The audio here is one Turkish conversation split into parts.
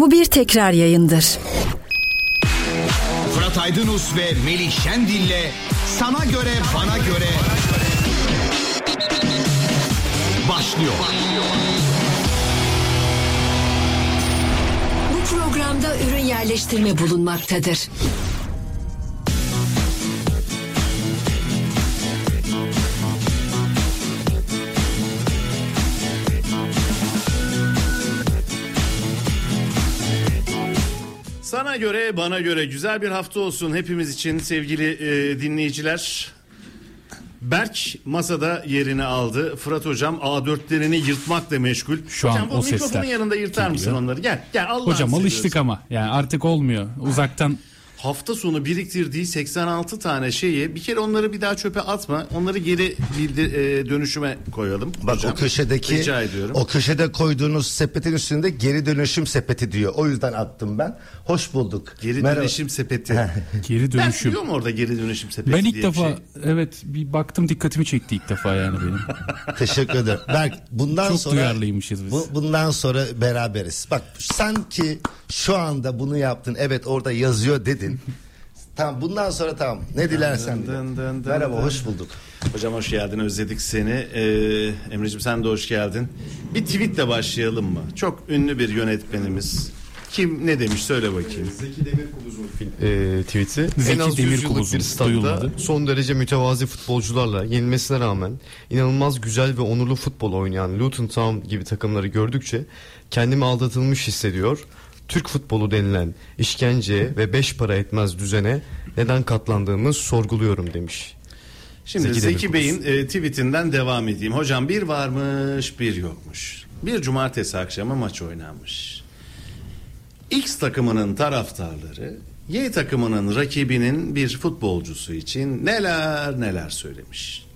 Bu bir tekrar yayındır. Fırat Aydınus ve Melih Şendil'le Sana Göre Bana Göre başlıyor. Bu programda ürün yerleştirme bulunmaktadır. Göre bana göre güzel bir hafta olsun hepimiz için sevgili e, dinleyiciler. Berk masada yerini aldı. Fırat hocam A4'lerini yırtmakla meşgul. Şu an hocam, bu o mikrofonun sesler yanında yırtar mısın geliyor. onları? Gel gel Allah'ını Hocam alıştık ama yani artık olmuyor. Uzaktan Hafta sonu biriktirdiği 86 tane şeyi bir kere onları bir daha çöpe atma. Onları geri bildi, e, dönüşüme koyalım. Bak hocam. o köşedeki Rica ediyorum. o köşede koyduğunuz sepetin üstünde geri dönüşüm sepeti diyor. O yüzden attım ben. Hoş bulduk. Geri Merhaba. dönüşüm sepeti. geri Ben dönüşüm. biliyor mu orada geri dönüşüm sepeti Ben ilk diye bir defa şey? evet bir baktım dikkatimi çekti ilk defa yani benim. Teşekkür ederim. Berk bundan Çok sonra duyarlıymışız biz. Bu, bundan sonra beraberiz. Bak sanki şu anda bunu yaptın. Evet orada yazıyor dedin. tamam bundan sonra tamam. Ne dilersen. dile. dın dın dın Merhaba dın. hoş bulduk. Hocam hoş geldin özledik seni. Ee, Emre'cim sen de hoş geldin. Bir tweetle başlayalım mı? Çok ünlü bir yönetmenimiz. Kim ne demiş söyle bakayım. Zeki Demirkubuz'un e, tweet'i. Zeki en az 100 yıllık Demirkubuz'un bir statta son derece mütevazi futbolcularla yenilmesine rağmen inanılmaz güzel ve onurlu futbol oynayan Luton Town gibi takımları gördükçe kendimi aldatılmış hissediyor. Türk futbolu denilen işkence ve beş para etmez düzene neden katlandığımı sorguluyorum demiş. Şimdi Zeki Zeki. Bey'in e, tweetinden devam edeyim. Hocam bir varmış bir yokmuş. Bir cumartesi akşamı maç oynanmış. X takımının taraftarları Y takımının rakibinin bir futbolcusu için neler neler söylemiş.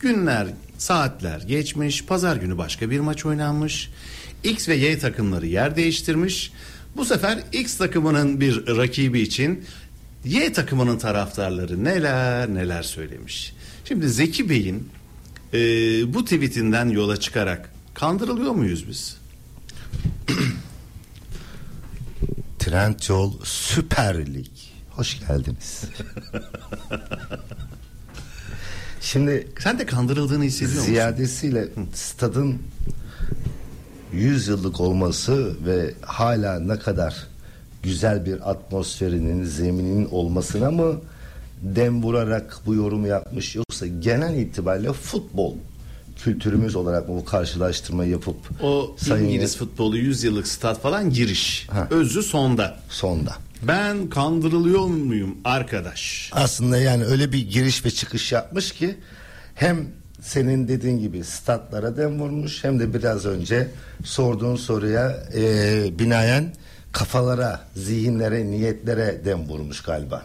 Günler, saatler geçmiş. Pazar günü başka bir maç oynanmış. X ve Y takımları yer değiştirmiş. Bu sefer X takımının bir rakibi için Y takımının taraftarları neler neler söylemiş. Şimdi Zeki Bey'in e, bu tweetinden yola çıkarak kandırılıyor muyuz biz? Trendyol Süper Lig. Hoş geldiniz. Şimdi Sen de kandırıldığını hissediyor musun? ziyadesiyle stadın 100 yıllık olması ve hala ne kadar güzel bir atmosferinin, zemininin olmasına mı dem vurarak bu yorumu yapmış yoksa genel itibariyle futbol kültürümüz olarak mı bu karşılaştırmayı yapıp O Sayın İngiliz futbolu 100 yıllık stat falan giriş. Ha. Özü sonda. sonda. Ben kandırılıyor muyum arkadaş? Aslında yani öyle bir giriş ve çıkış yapmış ki hem senin dediğin gibi statlara dem vurmuş hem de biraz önce sorduğun soruya e, binaen kafalara, zihinlere, niyetlere dem vurmuş galiba.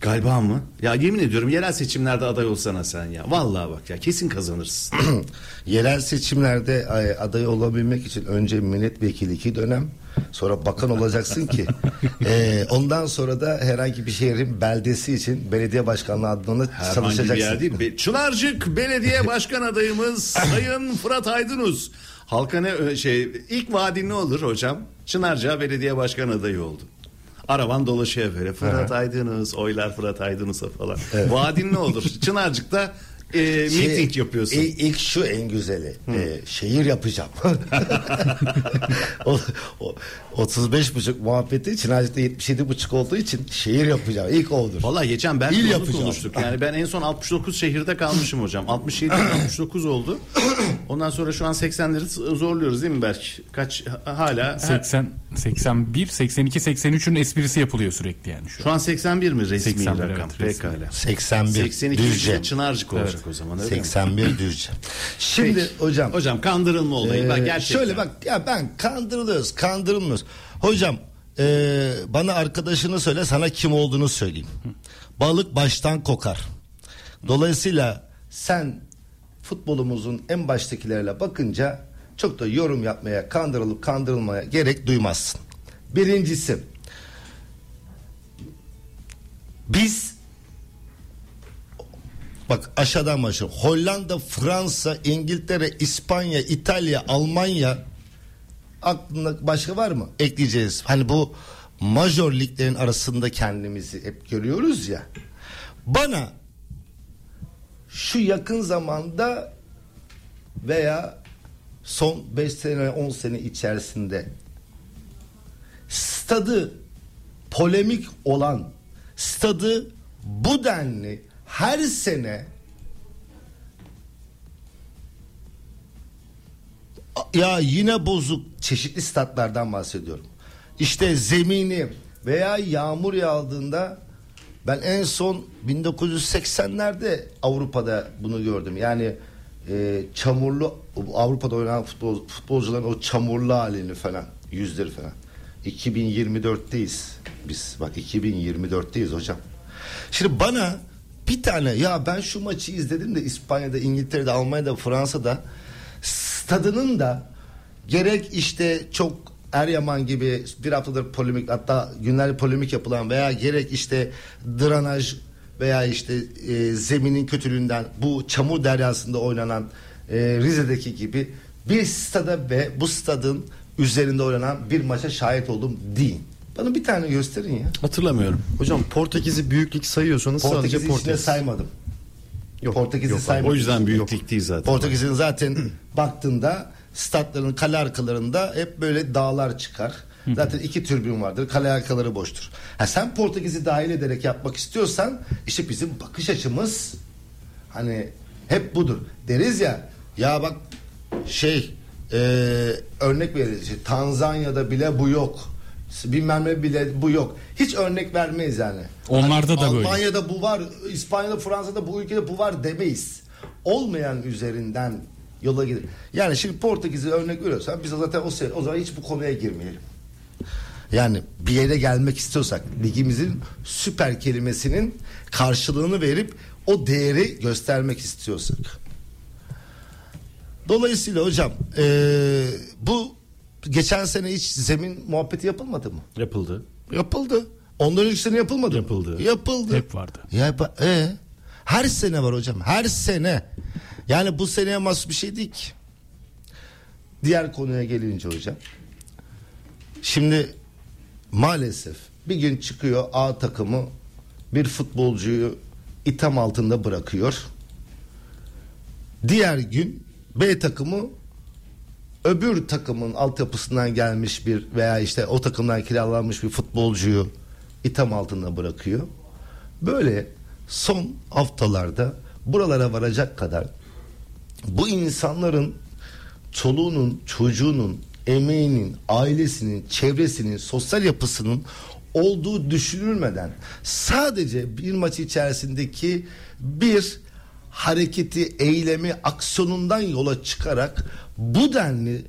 Galiba mı? Ya yemin ediyorum yerel seçimlerde aday olsana sen ya. Vallahi bak ya kesin kazanırsın. Yerel seçimlerde aday olabilmek için önce milletvekili iki dönem sonra bakan olacaksın ki e, ondan sonra da herhangi bir şehrin beldesi için belediye başkanlığı Herhangi çalışacaksın. bir yer değil. Be- Çınarcık Belediye Başkan adayımız Sayın Fırat Aydınus. Halka ne ö- şey ilk vaadin ne olur hocam? Çınarcık'a belediye başkan adayı oldu. Araban dolaşıyor böyle. Fırat Aydınus, oylar Fırat Aydınus'a falan. Vaadin ne olur? Çınarcık'ta e, Şey, meeting yapıyorsun. İlk, ilk şu en güzeli. e, şehir yapacağım. o, o, 35 buçuk muhabbeti Çınarcık'ta 77 buçuk olduğu için şehir yapacağım. İlk odur. Vallahi geçen ben İl yapacağım. konuştuk. Yani ben en son 69 şehirde kalmışım hocam. 67 69 oldu. Ondan sonra şu an 80'leri zorluyoruz değil mi Berk? Kaç ha- hala? 80 81 82 83'ün esprisi yapılıyor sürekli yani şu an. Şu an 81 mi resmi 81, rakam? evet. Pekala. 81 82 Düzce. Çınarcık olacak o zaman öyle mi? 81 Düzce. Şimdi Peki. hocam. Hocam kandırılma olayı. bak Ee, gerçekten. Şöyle bak ya ben kandırılıyoruz kandırılmıyoruz. Hocam ee, bana arkadaşını söyle sana kim olduğunu söyleyeyim. Balık baştan kokar. Dolayısıyla sen futbolumuzun en baştakilerle bakınca çok da yorum yapmaya kandırılıp kandırılmaya gerek duymazsın. Birincisi biz Bak aşağıdan başlayalım. Hollanda, Fransa, İngiltere, İspanya, İtalya, Almanya aklında başka var mı? Ekleyeceğiz. Hani bu major liglerin arasında kendimizi hep görüyoruz ya. Bana şu yakın zamanda veya son 5 sene 10 sene içerisinde stadı polemik olan stadı bu denli her sene ya yine bozuk çeşitli statlardan bahsediyorum. İşte zemini veya yağmur yağdığında ben en son 1980'lerde Avrupa'da bunu gördüm. Yani e, çamurlu Avrupa'da oynanan futbol, futbolcuların o çamurlu halini falan yüzleri falan. 2024'teyiz biz. Bak 2024'teyiz hocam. Şimdi bana bir tane ya ben şu maçı izledim de İspanya'da, İngiltere'de, Almanya'da, Fransa'da stadının da gerek işte çok Eryaman gibi bir haftadır polemik hatta günlerce polemik yapılan veya gerek işte dranaj veya işte e, zeminin kötülüğünden bu çamur deryasında oynanan e, Rize'deki gibi bir stada ve bu stadın üzerinde oynanan bir maça şahit oldum deyin. Bana bir tane gösterin ya. Hatırlamıyorum. Hocam Portekiz'i büyük lig sayıyorsanız Portekiz'i sadece Portekiz. saymadım. Yok, Portekiz'i yok, saymadım. O yüzden büyük lig değil zaten. Portekiz'in zaten baktığında statların kale arkalarında hep böyle dağlar çıkar. Zaten iki türbün vardır. Kale arkaları boştur. Ha sen Portekiz'i dahil ederek yapmak istiyorsan işte bizim bakış açımız hani hep budur. Deriz ya ya bak şey e, örnek veririz. İşte Tanzanya'da bile bu yok. Bilmem ne bile bu yok. Hiç örnek vermeyiz yani. Onlarda da böyle. Almanya'da bu var, İspanya'da, Fransa'da bu ülkede bu var demeyiz. Olmayan üzerinden yola gider. Yani şimdi Portekiz'i örnek veriyorsan biz zaten o, o zaman hiç bu konuya girmeyelim. Yani bir yere gelmek istiyorsak ligimizin süper kelimesinin karşılığını verip o değeri göstermek istiyorsak. Dolayısıyla hocam eee, bu geçen sene hiç zemin muhabbeti yapılmadı mı? Yapıldı. Yapıldı. Ondan önceki sene yapılmadı mı? Yapıldı. Yapıldı. Hep vardı. Ya, e, her sene var hocam. Her sene. Yani bu seneye mahsus bir şey değil ki. Diğer konuya gelince hocam. Şimdi maalesef bir gün çıkıyor A takımı bir futbolcuyu itham altında bırakıyor. Diğer gün B takımı öbür takımın altyapısından gelmiş bir veya işte o takımdan kiralanmış bir futbolcuyu itham altında bırakıyor. Böyle son haftalarda buralara varacak kadar bu insanların çoluğunun, çocuğunun, emeğinin, ailesinin, çevresinin, sosyal yapısının olduğu düşünülmeden sadece bir maç içerisindeki bir hareketi, eylemi, aksiyonundan yola çıkarak bu denli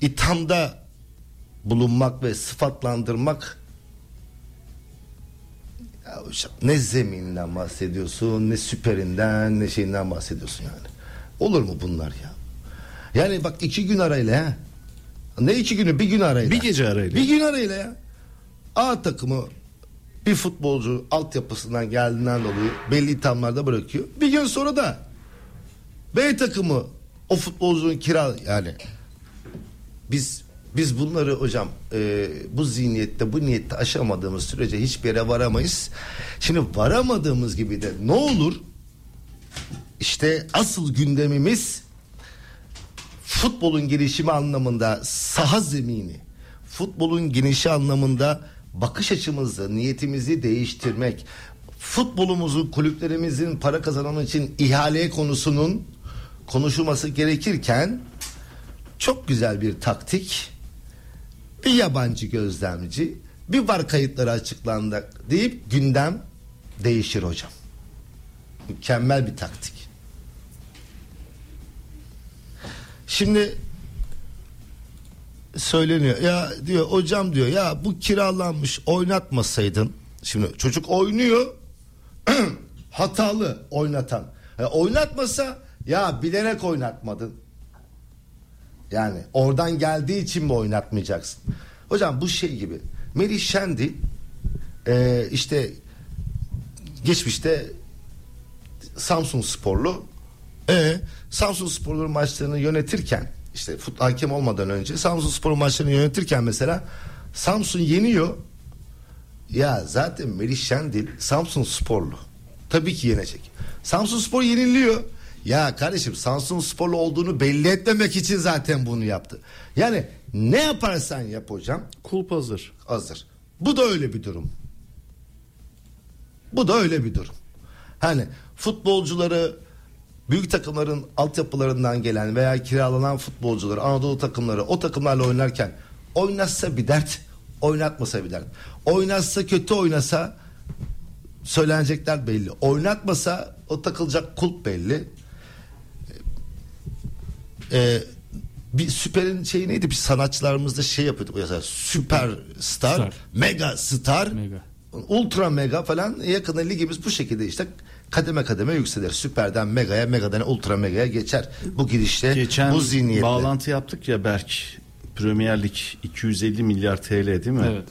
ithamda bulunmak ve sıfatlandırmak ya hocam ne zemininden bahsediyorsun, ne süperinden, ne şeyinden bahsediyorsun yani. Olur mu bunlar ya? Yani bak iki gün arayla ha. Ne iki günü bir gün arayla. Bir gece arayla. Bir gün arayla ya. A takımı bir futbolcu altyapısından geldiğinden dolayı belli ithamlarda bırakıyor. Bir gün sonra da B takımı o futbolcunun kira yani biz biz bunları hocam e, bu zihniyette bu niyette aşamadığımız sürece hiçbir yere varamayız. Şimdi varamadığımız gibi de ne olur işte asıl gündemimiz futbolun gelişimi anlamında saha zemini, futbolun genişi anlamında bakış açımızı, niyetimizi değiştirmek, futbolumuzun, kulüplerimizin para kazanmak için ihale konusunun konuşulması gerekirken çok güzel bir taktik, bir yabancı gözlemci, bir var kayıtları açıklandı deyip gündem değişir hocam. Mükemmel bir taktik. Şimdi söyleniyor. Ya diyor hocam diyor ya bu kiralanmış oynatmasaydın. Şimdi çocuk oynuyor. hatalı oynatan. Ya oynatmasa ya bilerek oynatmadın. Yani oradan geldiği için mi oynatmayacaksın? Hocam bu şey gibi. Melih Şendi e, işte geçmişte Samsun sporlu e, Samsun sporlu maçlarını yönetirken işte fut hakem olmadan önce Samsun Spor maçlarını yönetirken mesela Samsun yeniyor. Ya zaten Melih Şendil Samsun Sporlu. Tabii ki yenecek. Samsun Spor yeniliyor. Ya kardeşim Samsun Sporlu olduğunu belli etmemek için zaten bunu yaptı. Yani ne yaparsan yap hocam Kulp hazır. hazır. Bu da öyle bir durum. Bu da öyle bir durum. Hani futbolcuları büyük takımların altyapılarından gelen veya kiralanan futbolcuları Anadolu takımları o takımlarla oynarken oynatsa bir dert oynatmasa bir dert. Oynatsa kötü oynasa söylenecekler belli. Oynatmasa o takılacak kulp belli. Ee, bir süperin şeyi neydi? Bir sanatçılarımızda şey yapıyorduk mesela süper star, Star. mega star, Mega. ultra mega falan yakında ligimiz bu şekilde işte kademe kademe yükselir. Süperden megaya, megadan ultra megaya geçer. Bu gidişle, Geçen bu zihniyetle. bağlantı yaptık ya Berk. Premier Lig 250 milyar TL değil mi? Evet.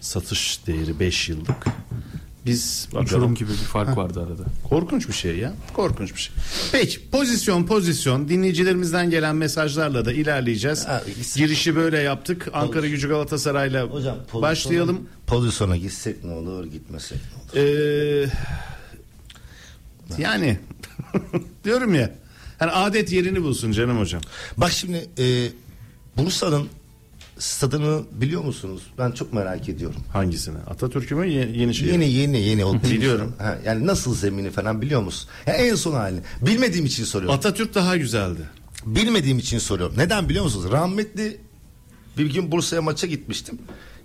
Satış değeri 5 yıllık. Biz Uçurum bakalım. gibi bir fark vardı arada. Korkunç bir şey ya. Korkunç bir şey. Peki pozisyon pozisyon dinleyicilerimizden gelen mesajlarla da ilerleyeceğiz. Ha. Girişi böyle yaptık. Ankara Gücü Galatasaray'la Hocam pozisyona- başlayalım. Pozisyona gitsek ne olur, gitmesek ne olur. Ee, yani diyorum ya. Hani adet yerini bulsun canım hocam. Bak şimdi e, Bursa'nın stadını biliyor musunuz? Ben çok merak ediyorum. Hangisini? Atatürk'ü mü Ye- Yenişehir? Yeni yeni yeni o Biliyorum. Ha, yani nasıl zemini falan biliyor musun? Ya en son halini. Bilmediğim için soruyorum. Atatürk daha güzeldi. Bilmediğim için soruyorum. Neden biliyor musunuz? Rahmetli bir gün Bursa'ya maça gitmiştim.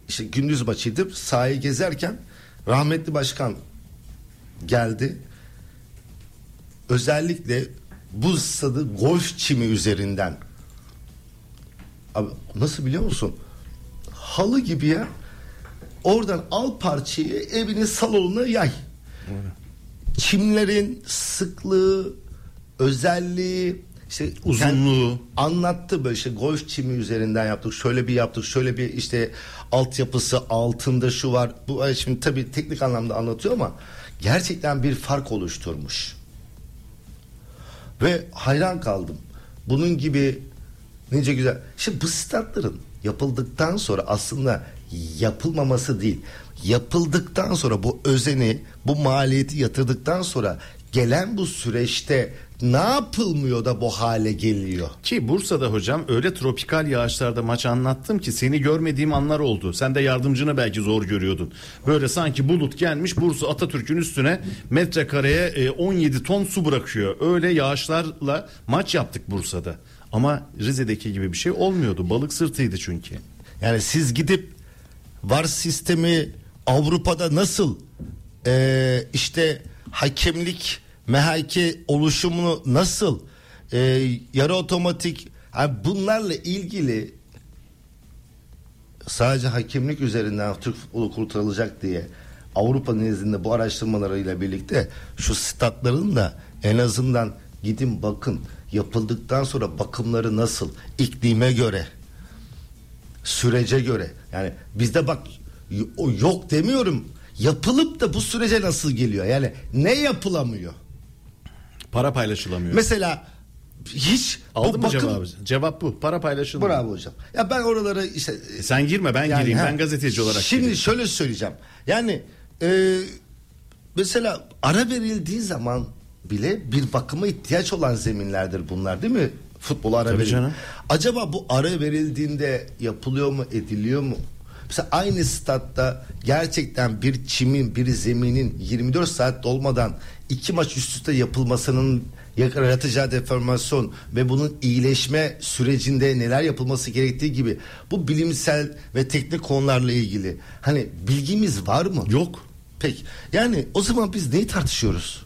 İşte gündüz maçıydı. Sahayı gezerken rahmetli başkan geldi. Özellikle bu stadı golf çimi üzerinden Abi nasıl biliyor musun? Halı gibi ya. Oradan al parçayı evinin salonuna yay. Çimlerin sıklığı, özelliği, işte Uzunluğu. anlattı böyle işte golf çimi üzerinden yaptık. Şöyle bir yaptık. Şöyle bir işte altyapısı altında şu var. Bu şimdi tabii teknik anlamda anlatıyor ama gerçekten bir fark oluşturmuş. Ve hayran kaldım. Bunun gibi nice güzel. Şimdi bu statların yapıldıktan sonra aslında yapılmaması değil. Yapıldıktan sonra bu özeni, bu maliyeti yatırdıktan sonra gelen bu süreçte ne yapılmıyor da bu hale geliyor? Ki Bursa'da hocam öyle tropikal yağışlarda maç anlattım ki seni görmediğim anlar oldu. Sen de yardımcını belki zor görüyordun. Böyle sanki bulut gelmiş Bursa Atatürk'ün üstüne metrekareye e, 17 ton su bırakıyor. Öyle yağışlarla maç yaptık Bursa'da. Ama Rize'deki gibi bir şey olmuyordu. Balık sırtıydı çünkü. Yani siz gidip var sistemi Avrupa'da nasıl eee, işte hakemlik mehake oluşumunu nasıl eee, yarı otomatik yani bunlarla ilgili sadece hakemlik üzerinden Türk futbolu kurtarılacak diye Avrupa nezdinde bu araştırmalarıyla birlikte şu statların da en azından gidin bakın yapıldıktan sonra bakımları nasıl iklime göre sürece göre. Yani bizde bak yok demiyorum. Yapılıp da bu sürece nasıl geliyor? Yani ne yapılamıyor Para paylaşılamıyor. mesela hiç Aldın mı bakım- cevabı? Cevap bu. Para paylaşılmıyor. bravo hocam ya ben oralara işte E sen girme ben Yani gireyim. ha, Ben gazeteci olarak Şimdi gireyim. şöyle söyleyeceğim. Yani e, mesela ara verildiği zaman bile bir bakıma ihtiyaç olan zeminlerdir bunlar değil mi? Futbol ara verildi. Acaba bu ara verildiğinde yapılıyor mu, ediliyor mu? Mesela aynı statta gerçekten bir çimin, bir zeminin 24 saat dolmadan iki maç üst üste yapılmasının yaratacağı deformasyon ve bunun iyileşme sürecinde neler yapılması gerektiği gibi bu bilimsel ve teknik konularla ilgili hani bilgimiz var mı? Yok. Peki. Yani o zaman biz neyi tartışıyoruz?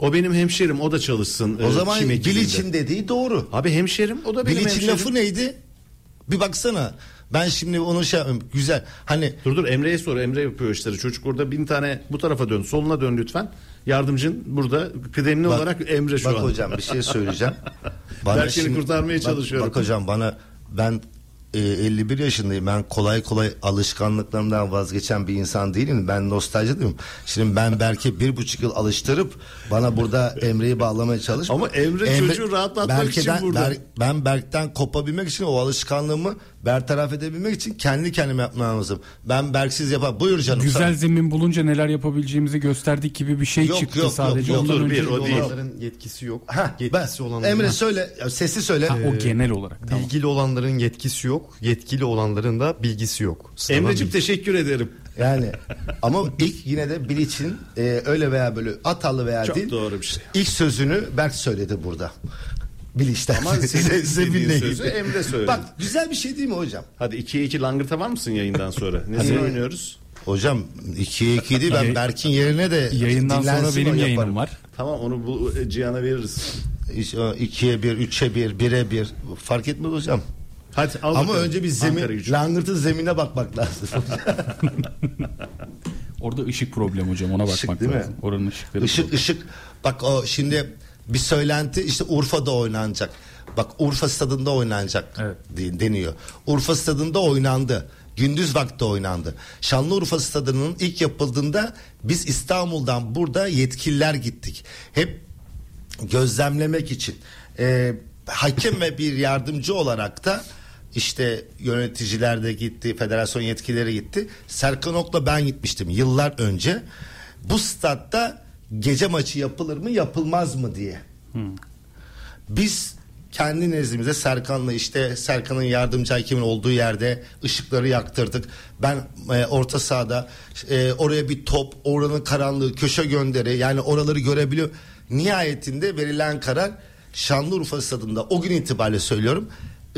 O benim hemşerim. O da çalışsın. O e, zaman. Bilic'in dediği doğru. Abi hemşerim o da benim Bilic'in hemşerim. lafı neydi? Bir baksana. Ben şimdi onu şey yapayım. Güzel. Hani Dur dur Emre'ye sor. Emre yapıyor işleri. Çocuk orada bin tane bu tarafa dön. Soluna dön lütfen. Yardımcın burada kıdemli Bak- olarak Emre şu bak an. hocam bir şey söyleyeceğim. Ben seni kurtarmaya bak- çalışıyorum. Bak, hocam bana ben e, 51 yaşındayım. Ben kolay kolay alışkanlıklarımdan vazgeçen bir insan değilim. Ben nostalji diyorum. Şimdi ben belki bir buçuk yıl alıştırıp bana burada Emre'yi bağlamaya çalış. Ama Emre çocuğu rahatlatmak için burada. ben Berk'ten kopabilmek için o alışkanlığımı bertaraf edebilmek için kendi kendime yapmam lazım. Ben Berksiz yapar. Buyur canım. Güzel sana. zemin bulunca neler yapabileceğimizi gösterdik gibi bir şey Yok, çıktı yok, sadece. yok, yok. Bir, o değil. olanların yetkisi yok. Ha, yetkisi ben, olanların Emre Ha, söyle. Sesi söyle. Ha, o genel olarak. Tamam. bilgili olanların yetkisi yok. Yetkili olanların da bilgisi yok. Sınava Emre'cim bilgi- teşekkür ederim. Yani ama ilk yine de Bilic'in e, öyle veya böyle atalı veya Çok değil. doğru bir şey. İlk sözünü Berk söyledi burada. Bilic'ten. Ama senin Size- size sözü. Emre söyledi. Bak güzel bir şey değil mi hocam? Hadi 2'ye 2 langırta var mısın yayından sonra? Nesini oynuyoruz? Hocam 2'ye 2 değil ben Berk'in yerine de Yayından sonra benim yayınım yaparım. var. Tamam onu bu e, Cihan'a veririz. 2'ye 1, 3'e 1, 1'e 1 fark etmez hocam. Hadi al Ama bakalım. önce bir zemin, langırtı zemine bakmak lazım. Orada ışık problem hocam ona Işık bakmak değil mi? lazım. Oranın ışıkları. Işık ışık bak o şimdi bir söylenti işte Urfa'da oynanacak. Bak Urfa stadında oynanacak Evet. deniyor. Urfa stadında oynandı. Gündüz vakti oynandı. Şanlıurfa stadının ilk yapıldığında biz İstanbul'dan burada yetkililer gittik. Hep gözlemlemek için. Ee, hakem ve bir yardımcı olarak da işte yöneticiler de gitti, federasyon yetkilileri gitti. Serkan Ok'la ben gitmiştim yıllar önce. Bu statta gece maçı yapılır mı yapılmaz mı diye. Biz kendi nezdimizde Serkan'la işte Serkan'ın yardımcı hakemin olduğu yerde ışıkları yaktırdık. Ben e, orta sahada e, oraya bir top, oranın karanlığı, köşe gönderi yani oraları görebiliyor. Nihayetinde verilen karar Şanlıurfa stadında o gün itibariyle söylüyorum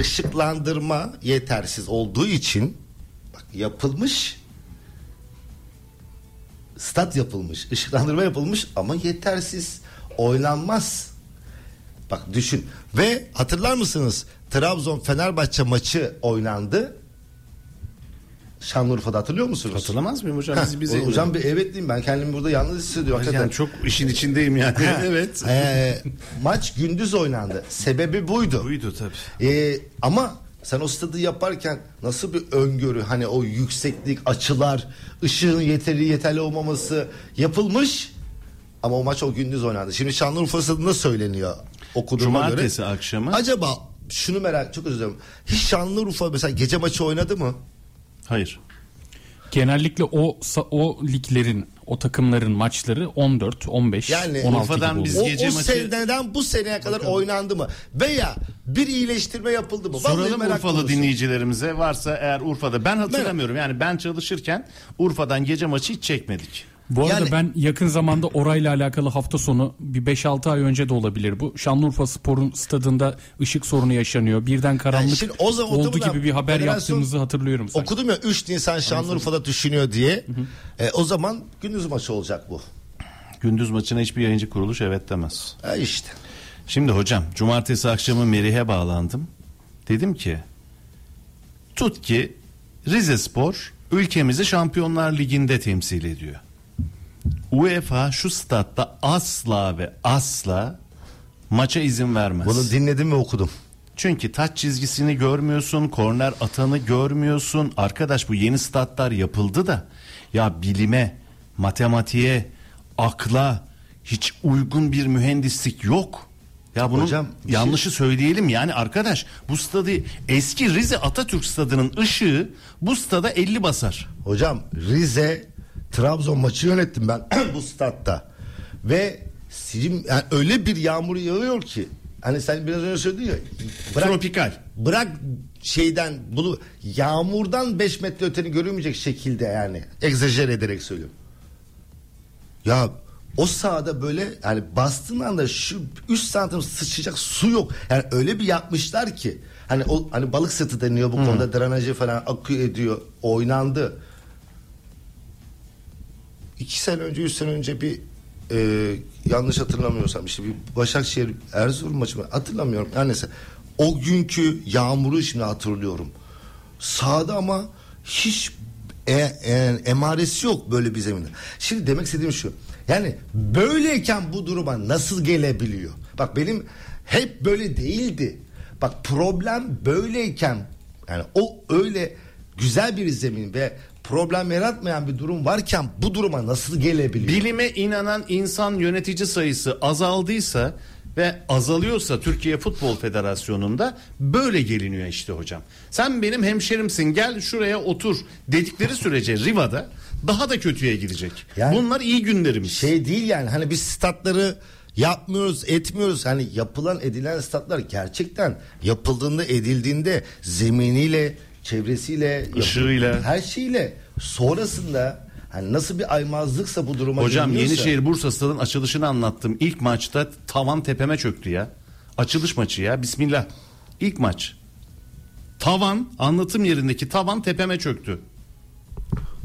ışıklandırma yetersiz olduğu için bak yapılmış stat yapılmış, ışıklandırma yapılmış ama yetersiz. Oynanmaz. Bak düşün. Ve hatırlar mısınız? Trabzon Fenerbahçe maçı oynandı. Şanlıurfa'da hatırlıyor musunuz? Hatırlamaz mıyım hocam? Biz, bize hocam bir evet diyeyim ben kendimi burada yalnız hissediyorum. hakikaten. yani çok işin içindeyim yani. evet. Ee, maç gündüz oynandı. Sebebi buydu. Buydu tabii. Ee, ama sen o stadı yaparken nasıl bir öngörü hani o yükseklik açılar ışığın yeterli yeterli olmaması yapılmış ama o maç o gündüz oynandı. Şimdi Şanlıurfa stadında söyleniyor okuduğuma Cumartesi göre. akşamı. Acaba şunu merak çok özür dilerim. Hiç Şanlıurfa mesela gece maçı oynadı mı? Hayır. Genellikle o o liglerin, o takımların maçları 14, 15, Yani 16 Urfa'dan gibi biz oluyor. O, gece o maçı- seneden bu seneye kadar oynandı mı? Veya bir iyileştirme yapıldı mı? Soralım merak Urfalı konusu. dinleyicilerimize varsa eğer Urfa'da ben hatırlamıyorum yani ben çalışırken Urfa'dan gece maçı hiç çekmedik. Bu arada Yani- ben yakın zamanda orayla alakalı hafta sonu bir 5-6 ay önce de olabilir bu. Şanlıurfa Spor'un stadında ışık sorunu yaşanıyor. Birden karanlık Yani şimdi o zaman- oldu gibi bir haber yaptığımızı hatırlıyorum. sanki. Okudum ya 3 Nisan Şanlıurfa'da düşünüyor diye. E, o zaman gündüz maçı olacak bu. Gündüz maçına hiçbir yayıncı kuruluş evet demez. E işte. Şimdi hocam cumartesi akşamı Merih'e bağlandım. Dedim ki tut ki Rize Spor ülkemizi Şampiyonlar Ligi'nde temsil ediyor. UEFA şu statta asla ve asla maça izin vermez. Bunu dinledim ve okudum. Çünkü taç çizgisini görmüyorsun, korner atanı görmüyorsun. Arkadaş bu yeni statlar yapıldı da ya bilime, matematiğe, akla hiç uygun bir mühendislik yok. Ya bunun Hocam, bir yanlışı söyleyelim yani arkadaş bu stadı eski Rize Atatürk stadının ışığı bu stada 50 basar. Hocam Rize Trabzon maçı yönettim ben bu statta. Ve silim, yani öyle bir yağmur yağıyor ki hani sen biraz önce söyledin ya bırak, Tropikal. bırak şeyden bunu yağmurdan 5 metre öteni görülmeyecek şekilde yani egzajer ederek söylüyorum. Ya o sahada böyle yani bastığın anda şu 3 santim sıçacak su yok. Yani öyle bir yapmışlar ki hani o hani balık sırtı deniyor bu konuda drenajı falan akıyor ediyor oynandı. İki sene önce, üç sene önce bir e, yanlış hatırlamıyorsam işte bir Başakşehir Erzurum maçı mı hatırlamıyorum. Yani neyse o günkü yağmuru şimdi hatırlıyorum. Sahada ama hiç e, e, emaresi yok böyle bir zeminde. Şimdi demek istediğim şu. Yani böyleyken bu duruma nasıl gelebiliyor? Bak benim hep böyle değildi. Bak problem böyleyken Yani o öyle güzel bir zemin ve problem yaratmayan bir durum varken bu duruma nasıl gelebiliyor? Bilime inanan insan yönetici sayısı azaldıysa ve azalıyorsa Türkiye Futbol Federasyonu'nda böyle geliniyor işte hocam. Sen benim hemşerimsin gel şuraya otur dedikleri sürece Riva'da daha da kötüye gidecek. Yani- Bunlar iyi günlerimiz. şey değil yani hani biz statları yapmıyoruz etmiyoruz hani yapılan edilen statlar gerçekten yapıldığında edildiğinde zeminiyle çevresiyle Işığıyla. her şeyle sonrasında hani nasıl bir aymazlıksa bu duruma Hocam Yenişehir Bursa Stadı'nın açılışını anlattım. İlk maçta tavan tepeme çöktü ya. Açılış maçı ya bismillah. İlk maç. Tavan anlatım yerindeki tavan tepeme çöktü.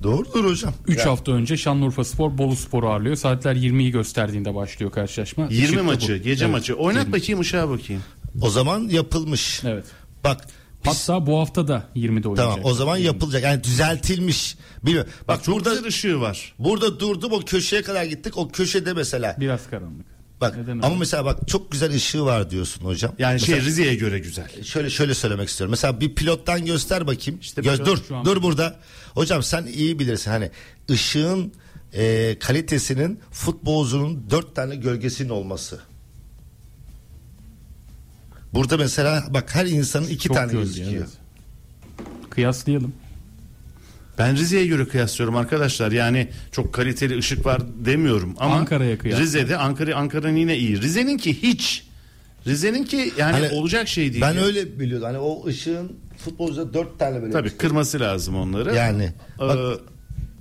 doğrudur hocam 3 Ya, hafta önce Şanlıurfa Spor Bolu Spor'u ağırlıyor. Saatler 20'yi gösterdiğinde başlıyor karşılaşma. 20 Işık da maçı, bu. gece Evet, maçı. Oynat 20. bakayım ışığa bakayım. o zaman yapılmış Evet. bak Hatta bu hafta da 20'de oynayacak. tamam o zaman yapılacak yani düzeltilmiş bilmiyorum bak, Çok burada ışığı var. burada durdum o köşeye kadar gittik o köşede mesela Biraz karanlık. bak Neden ama öyle? mesela bak çok güzel ışığı var diyorsun hocam Yani Mesela- şey Rize'ye göre güzel. şöyle şöyle söylemek istiyorum. Mesela bir pilottan göster bakayım. İşte Göz, dur dur burada. Hocam sen iyi bilirsin hani ışığın e, kalitesinin futbolcunun dört tane gölgesinin olması. Burada mesela bak her insanın iki Çok tane gözüküyor. evet. Kıyaslayalım. Ben Rize'ye göre kıyaslıyorum arkadaşlar. Yani çok kaliteli ışık var demiyorum ama Ankara'ya kıyasla. Rize'de Ankara Ankara'nın yine iyi. Rize'ninki hiç. Rize'ninki yani Hani olacak şey değil. Ben ya. öyle biliyordum. Hani o ışığın futbolcuda dört tane böyle. Tabii kırması lazım onları. Yani Ee, bak,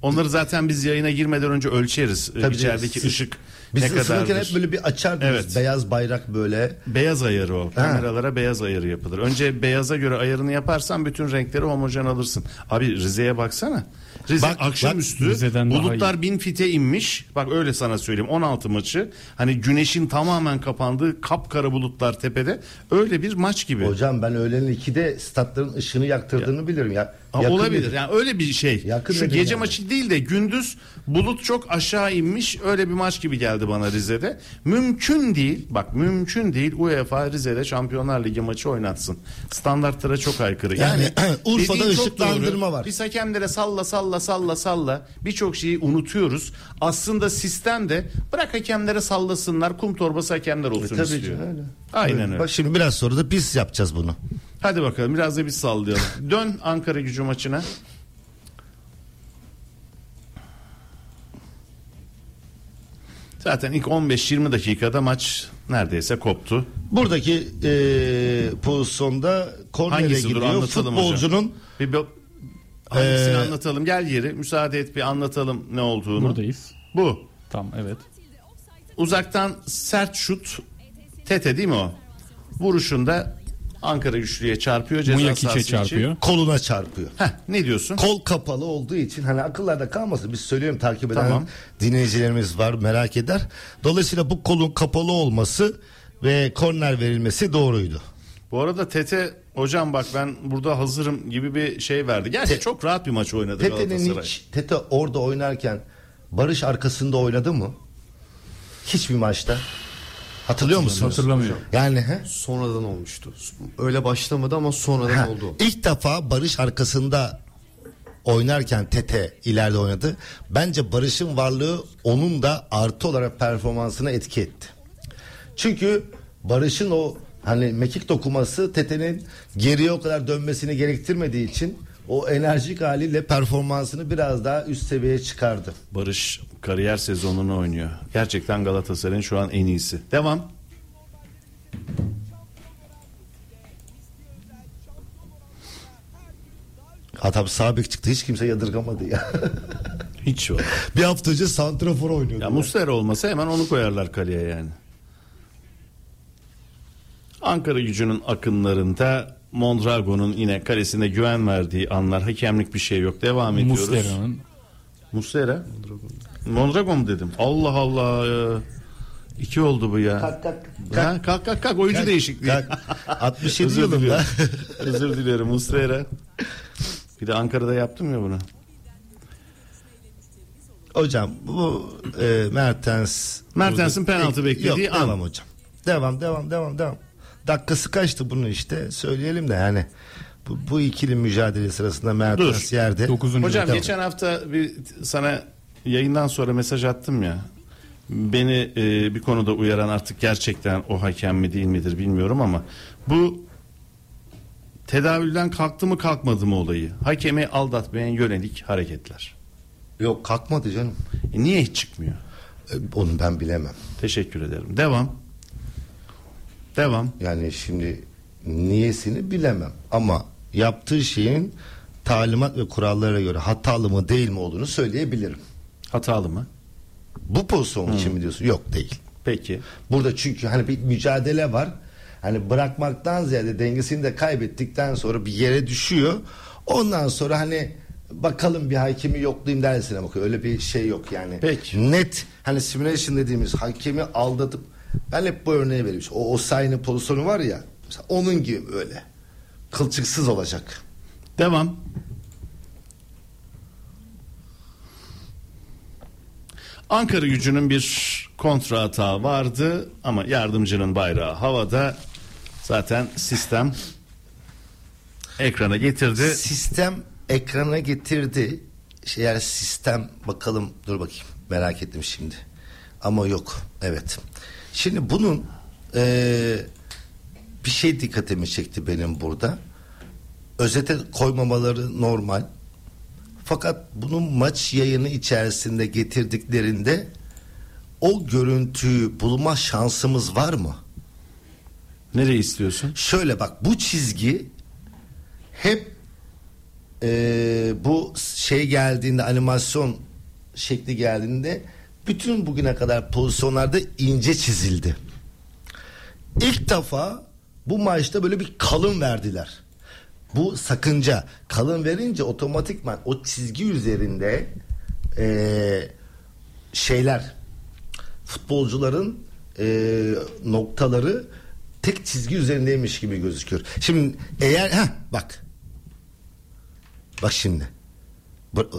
onları zaten biz yayına girmeden önce ölçeriz. Ee, Tabii İçerideki siz- ışık biz ne ısınırken hep böyle bir açardınız. Evet. Beyaz bayrak böyle. Beyaz ayarı o. Kameralara beyaz ayarı yapılır. Önce beyaza göre ayarını yaparsan bütün renkleri homojen alırsın. Abi Rize'ye baksana. Rize Bak, akşamüstü bak, bulutlar bin fite inmiş. Bak öyle sana söyleyeyim 16 maçı. Hani güneşin tamamen kapandığı kapkara bulutlar tepede. Öyle bir maç gibi. Hocam ben öğlenin ikide statların ışığını yaktırdığını bilirim ya. Ha, olabilir. Yani öyle bir şey. Yakın Şu gece yani. maçı değil de gündüz bulut çok aşağı inmiş. Öyle bir maç gibi geldi bana Rize'de. Mümkün değil. Bak mümkün değil UEFA Rize'de Şampiyonlar Ligi maçı oynatsın. Standartlara çok aykırı. Yani, Yani Urfa'da ışıklandırma var. Biz hakemlere salla salla salla salla birçok şeyi unutuyoruz. Aslında sistem de bırak hakemlere sallasınlar kum torbası hakemler olsun E, tabii istiyor. öyle. Aynen öyle. Şimdi biraz sonra da biz yapacağız bunu. Hadi bakalım biraz da biz sallayalım. Dön Ankara gücü maçına. Zaten ilk 15-20 dakikada maç neredeyse koptu. Buradaki e, pozisyonda kornere gidiyor. Futbolcunun hocam. Bir- hangisini Ee, anlatalım gel yeri müsaade et bir anlatalım ne olduğunu. Buradayız. Bu. Tamam evet. Uzaktan sert şut Tete değil mi o? Vuruşunda Ankara güçlüye çarpıyor ceza içi. çarpıyor. koluna çarpıyor. Heh, ne diyorsun? Kol kapalı olduğu için hani akıllarda kalmasın. Biz söylüyorum takip eden Tamam. dinleyicilerimiz var merak eder. Dolayısıyla bu kolun kapalı olması ve korner verilmesi doğruydu. Bu arada Tete hocam bak ben burada hazırım gibi bir şey verdi. Gerçi Te- çok rahat bir maç oynadı Tete'nin Galatasaray. hiç Tete orada oynarken Barış arkasında oynadı mı? Hiçbir maçta. Hatırlıyor musunuz? Hatırlamıyorum. Yani he? Sonradan olmuştu. Öyle başlamadı ama sonradan Ha, oldu. İlk defa Barış arkasında oynarken Tete ileride oynadı. Bence Barış'ın varlığı onun da artı olarak performansına etki etti. Çünkü Barış'ın o hani mekik dokuması Tete'nin geriye o kadar dönmesini gerektirmediği için o enerjik haliyle performansını biraz daha üst seviyeye çıkardı. Barış kariyer sezonunu oynuyor. Gerçekten Galatasaray'ın şu an en iyisi. Devam. Hatta sağ bek çıktı hiç kimse yadırgamadı ya. Hiç yok. bir hafta önce santrafor oynuyordu. Ya Muslera olmasa hemen onu koyarlar kaleye yani. Ankara gücünün akınlarında Mondragon'un yine kalesine güven verdiği anlar hakemlik bir şey yok. Devam ediyoruz. Muslera'nın Muslera. Mondragon mu dedim? Allah Allah. ya. İki oldu bu ya. Kalk, kalk, Ha, kalk kalk kalk oyuncu Kalk, değişikliği. kalk. 67 Özür yılında. diliyorum. Özür diliyorum Muslera. Bir de Ankara'da yaptım ya bunu. Hocam bu e, Mertens Mertens'in penaltı beklediği yok, an. Devam hocam. Devam devam devam devam. Dakikası kaçtı bunu işte söyleyelim de yani. bu, bu ikili mücadele sırasında Mert Dur. yerde. Dokuzuncu Hocam Tamam. geçen hafta bir sana yayından sonra mesaj attım ya. Beni e, bir konuda uyaran artık gerçekten o hakem mi değil midir bilmiyorum ama bu tedavülden kalktı mı kalkmadı mı olayı. Hakemi aldatmayan yönelik hareketler. Yok kalkmadı canım. E, niye hiç çıkmıyor? E, Onu ben bilemem. Teşekkür ederim. Devam. Devam. Yani şimdi niyesini bilemem ama yaptığı şeyin talimat ve kurallara göre hatalı mı değil mi olduğunu söyleyebilirim. Hatalı mı? Bu pozisyon için mi diyorsun? Yok değil. Peki. Burada çünkü hani bir mücadele var. Hani bırakmaktan ziyade dengesini de kaybettikten sonra bir yere düşüyor. Ondan sonra hani bakalım bir hakemi yoklayayım dersine bakıyor. Öyle bir şey yok yani. Peki. Net hani simulation dediğimiz hakemi aldatıp ben hep bu örneği vereyim. O Osayi'nin pozisyonu var ya mesela onun gibi öyle. Kılçıksız olacak. Devam. Ankara gücünün bir kontra hata vardı ama yardımcının bayrağı havada. Zaten sistem ekrana getirdi. Sistem ekrana getirdi. Şey, yani sistem bakalım dur bakayım merak ettim şimdi. Ama yok evet. Şimdi bunun eee, bir şey dikkatimi çekti benim burada. Özete koymamaları normal. Fakat bunun maç yayını içerisinde getirdiklerinde o görüntüyü bulma şansımız var mı? Nereye istiyorsun? Şöyle bak bu çizgi hep eee, bu şey geldiğinde animasyon şekli geldiğinde bütün bugüne kadar pozisyonlarda ince çizildi. İlk defa bu maçta böyle bir kalın verdiler. Bu sakınca. Kalın verince otomatikman o çizgi üzerinde eee, şeyler futbolcuların eee, noktaları tek çizgi üzerindeymiş gibi gözüküyor. Şimdi eğer ha bak bak şimdi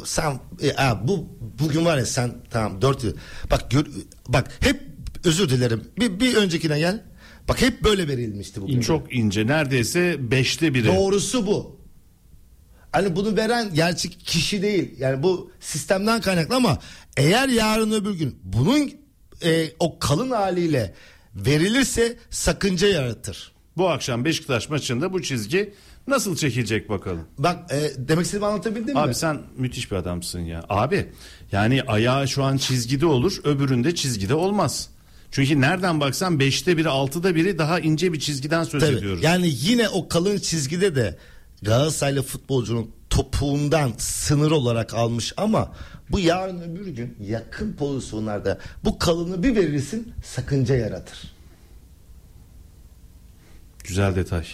sen e, bu bugün var ya sen tamam dört yıl bak gör, bak hep özür dilerim bir, bir öncekine gel bak hep böyle verilmişti bugün. Çok ince neredeyse beşte biri. Doğrusu bu. Hani bunu veren gerçek kişi değil. Yani bu sistemden kaynaklı ama eğer yarın öbür gün bunun e, o kalın haliyle verilirse sakınca yaratır. Bu akşam Beşiktaş maçında bu çizgi nasıl çekilecek bakalım. Bak e, demek istediğimi anlatabildim mi? Abi sen müthiş bir adamsın ya. Abi yani ayağı şu an çizgide olur öbüründe çizgide olmaz. Çünkü nereden baksan beşte biri altıda biri daha ince bir çizgiden söz Tabii. ediyoruz. Yani yine o kalın çizgide de Galatasaraylı futbolcunun topuğundan sınır olarak almış ama bu yarın öbür gün yakın pozisyonlarda bu kalını bir verirsin sakınca yaratır. Güzel detay.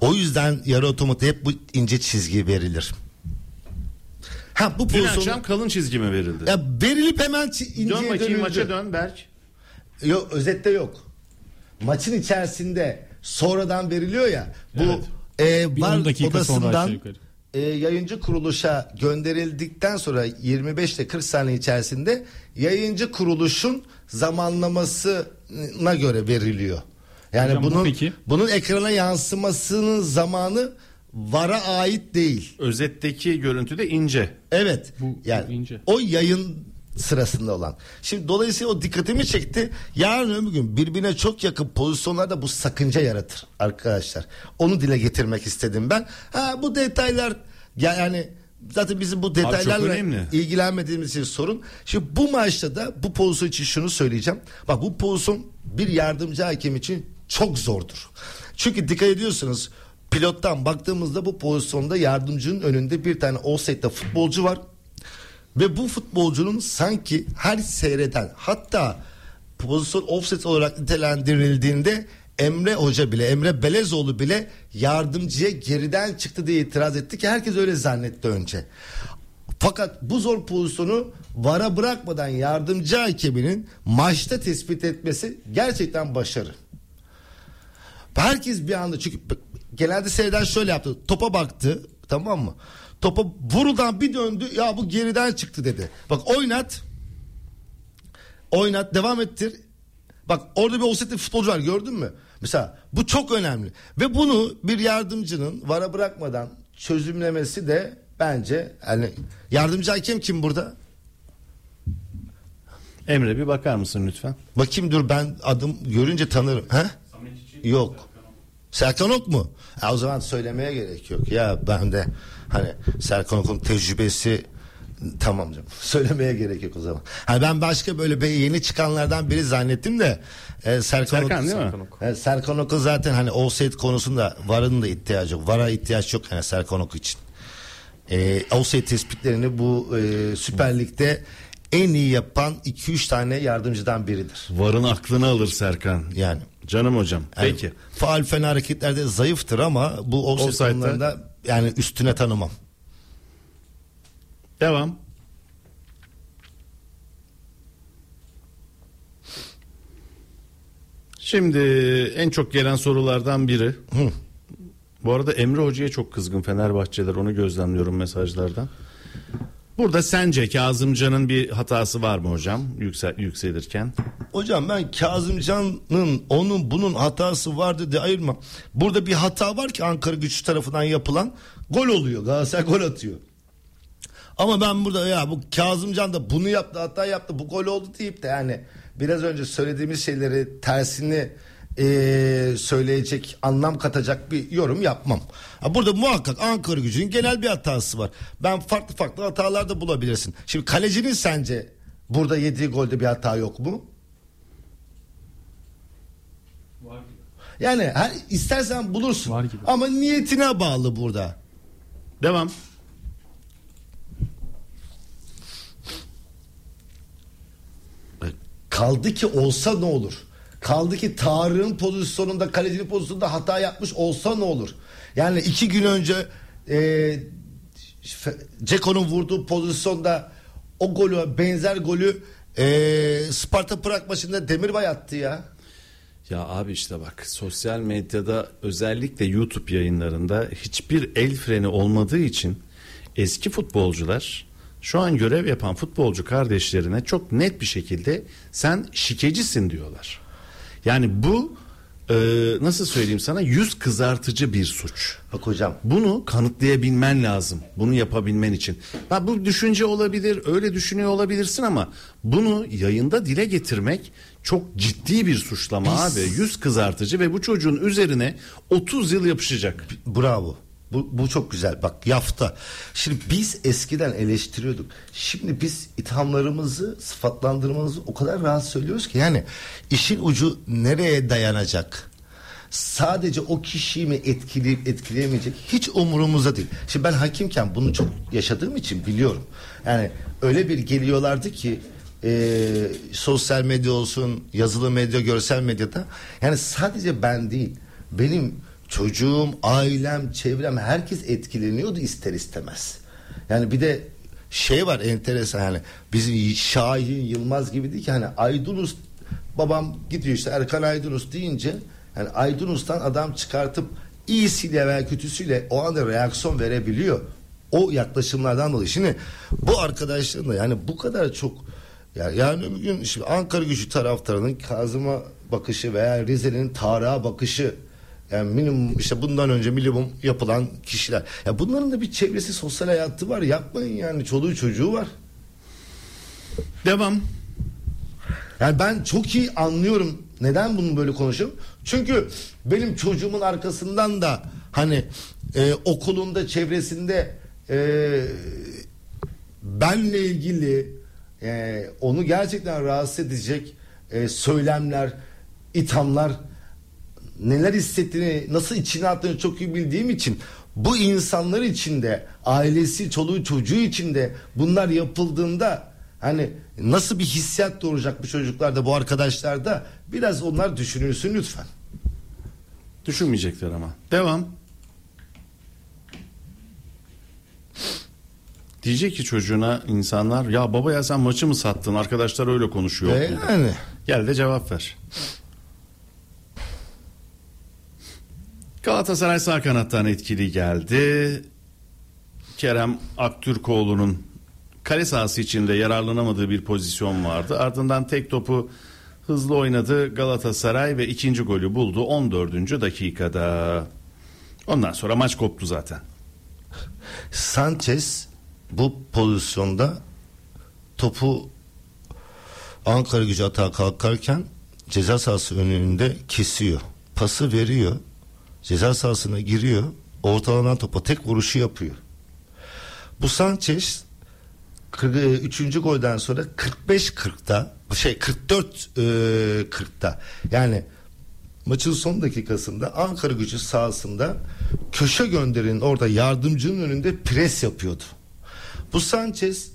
O yüzden yarı otomatik hep bu ince çizgi verilir. Ha bu Dün akşam kalın çizgi mi verildi? ya verilip hemen çi- inceye dön bakayım dönüldü. maça dön Berk. Yok özette yok. Maçın içerisinde sonradan veriliyor ya. Bu e, Bir var 10 dakika sonra odasından aşağı yukarı. e, yayıncı kuruluşa gönderildikten sonra 25 ile 40 saniye içerisinde yayıncı kuruluşun zamanlamasına göre veriliyor. Yani Hocam bu bunun peki? bunun ekrana yansımasının zamanı VAR'a ait değil. Özetteki görüntü de ince. Evet. Bu- yani bu ince. o yayın sırasında olan. Şimdi dolayısıyla o dikkatimi çekti. Yarın öbür gün birbirine çok yakın pozisyonlarda bu sakınca yaratır arkadaşlar. Onu dile getirmek istedim ben. Ha bu detaylar ya- yani zaten bizim bu detaylarla ilgilenmediğimiz için sorun. Şimdi bu maçta da bu pozisyon için şunu söyleyeceğim. Bak bu pozisyon bir yardımcı hakem için çok zordur. Çünkü dikkat ediyorsunuz pilottan baktığımızda bu pozisyonda yardımcının önünde bir tane offside'de futbolcu var. Ve bu futbolcunun sanki her seyreden hatta pozisyon offset olarak nitelendirildiğinde Emre Hoca bile Emre Belezoğlu bile yardımcıya geriden çıktı diye itiraz etti ki herkes öyle zannetti önce. Fakat bu zor pozisyonu vara bırakmadan yardımcı hakeminin maçta tespit etmesi gerçekten başarı. Herkes bir anda çünkü genelde seyreden şöyle yaptı. Topa baktı tamam mı? Topa vurudan bir döndü ya bu geriden çıktı dedi. Bak oynat. Oynat devam ettir. Bak orada bir offsetli futbolcu var gördün mü? Mesela bu çok önemli ve bunu bir yardımcının vara bırakmadan çözümlemesi de bence yani yardımcı hakem kim burada? Emre bir bakar mısın lütfen? Bakayım dur ben adım görünce tanırım. He? Yok. Serkan Ok mu? Ha, o zaman söylemeye gerek yok. Ya ben de hani Serkan Ok'un tecrübesi tamam canım. Söylemeye gerek yok o zaman. Ha, ben başka böyle be- yeni çıkanlardan biri zannettim de e, Serkan, Serkan Ok- değil mi? Serkan Ok. E, Serkan Ok'un zaten hani offside konusunda VAR'ın da ihtiyacı yok. VAR'a ihtiyaç yok yani Serkan Ok için. E, offside tespitlerini bu e, Süper Lig'de en iyi yapan 2-3 tane yardımcıdan biridir. Varın aklını alır Serkan. Yani Canım hocam. yani Peki. Faal fena hareketlerde zayıftır ama bu offside konularında yani üstüne tanımam. Devam. Şimdi en çok gelen sorulardan biri. Bu arada Emre Hoca'ya çok kızgın Fenerbahçeler onu gözlemliyorum mesajlardan. Burada sence Kazımcan'ın bir hatası var mı hocam yüksel, yükselirken? Hocam ben Kazımcan'ın onun bunun hatası vardı diye ayırmam. Burada bir hata var ki Ankara güçlü tarafından yapılan gol oluyor. Galatasaray gol atıyor. Ama ben burada ya bu Kazımcan da bunu yaptı hata yaptı bu gol oldu deyip de yani biraz önce söylediğimiz şeyleri tersini eee, söyleyecek anlam katacak bir yorum yapmam. Ha, burada muhakkak Ankara gücünün genel bir hatası var. Ben farklı farklı hatalar da bulabilirsin. Şimdi kalecinin sence burada yediği golde bir hata yok mu? Yani her, istersen bulursun. Var gibi. Ama niyetine bağlı burada. Devam. Kaldı ki olsa ne olur? Kaldı ki Tarık'ın pozisyonunda kalecinin pozisyonunda hata yapmış olsa ne olur? Yani iki gün önce e, Ceko'nun vurduğu pozisyonda o golü benzer golü e, Sparta Prag maçında Demirbay attı ya. Ya abi işte bak sosyal medyada özellikle YouTube yayınlarında hiçbir el freni olmadığı için eski futbolcular şu an görev yapan futbolcu kardeşlerine çok net bir şekilde sen şikecisin diyorlar. Yani bu e, nasıl söyleyeyim sana yüz kızartıcı bir suç. Bak hocam Bunu kanıtlayabilmen lazım. Bunu yapabilmen için. Ha, bu düşünce olabilir, öyle düşünüyor olabilirsin ama bunu yayında dile getirmek çok ciddi bir suçlama abi. Yüz kızartıcı ve bu çocuğun üzerine 30 yıl yapışacak. Bravo. Bu, bu çok güzel. Bak yafta. Şimdi biz eskiden eleştiriyorduk. Şimdi biz ithamlarımızı, sıfatlandırmamızı o kadar rahat söylüyoruz ki yani işin ucu nereye dayanacak? Sadece o kişiyi mi etkileyip etkileyemeyecek hiç umurumuzda değil. Şimdi ben hakimken bunu çok yaşadığım için biliyorum. Yani öyle bir geliyorlardı ki e, sosyal medya olsun, yazılı medya, görsel medyada yani sadece ben değil benim çocuğum, ailem, çevrem herkes etkileniyordu ister istemez. Yani bir de şey var enteresan yani bizim Şahin Yılmaz gibi değil ki hani Aydınus babam gidiyor işte Erkan Aydınus deyince yani Aydınus'tan adam çıkartıp iyisiyle veya kötüsüyle o anda reaksiyon verebiliyor. O yaklaşımlardan dolayı. Şimdi bu arkadaşların da yani bu kadar çok yani, yani öbür gün şimdi Ankara gücü taraftarının Kazım'a bakışı veya Rize'nin Tarık'a bakışı yani minimum işte bundan önce minimum yapılan kişiler. Ya bunların da bir çevresi sosyal hayatı var. Yapmayın yani çoluğu çocuğu var. Devam. Yani ben çok iyi anlıyorum neden bunu böyle konuşuyorum. Çünkü benim çocuğumun arkasından da hani e, okulunda çevresinde e, benle ilgili e, onu gerçekten rahatsız edecek e, söylemler, ithamlar neler hissettiğini, nasıl içine attığını çok iyi bildiğim için bu insanlar içinde, ailesi, çoluğu, çocuğu içinde bunlar yapıldığında hani nasıl bir hissiyat doğuracak bu çocuklarda, bu arkadaşlarda biraz onlar düşünülsün lütfen. Düşünmeyecekler ama. Devam. Diyecek ki çocuğuna insanlar ya baba ya sen maçı mı sattın arkadaşlar öyle konuşuyor. E, okulda." yani. Gel de cevap ver. Galatasaray sağ kanattan etkili geldi. Kerem Aktürkoğlu'nun kale sahası içinde yararlanamadığı bir pozisyon vardı. Ardından tek topu Hızlı oynadı Galatasaray ve ikinci golü buldu 14. dakikada. Ondan sonra maç koptu zaten. Sanchez bu pozisyonda topu Ankara gücü atağa kalkarken ceza sahası önünde kesiyor. Pası veriyor. Ceza sahasına giriyor. Ortalanan topa tek vuruşu yapıyor. Bu Sanchez 3. golden sonra 45-40'ta şey 44 e, 40'ta yani maçın son dakikasında Ankara gücü sahasında köşe gönderin orada yardımcının önünde pres yapıyordu. Bu Sanchez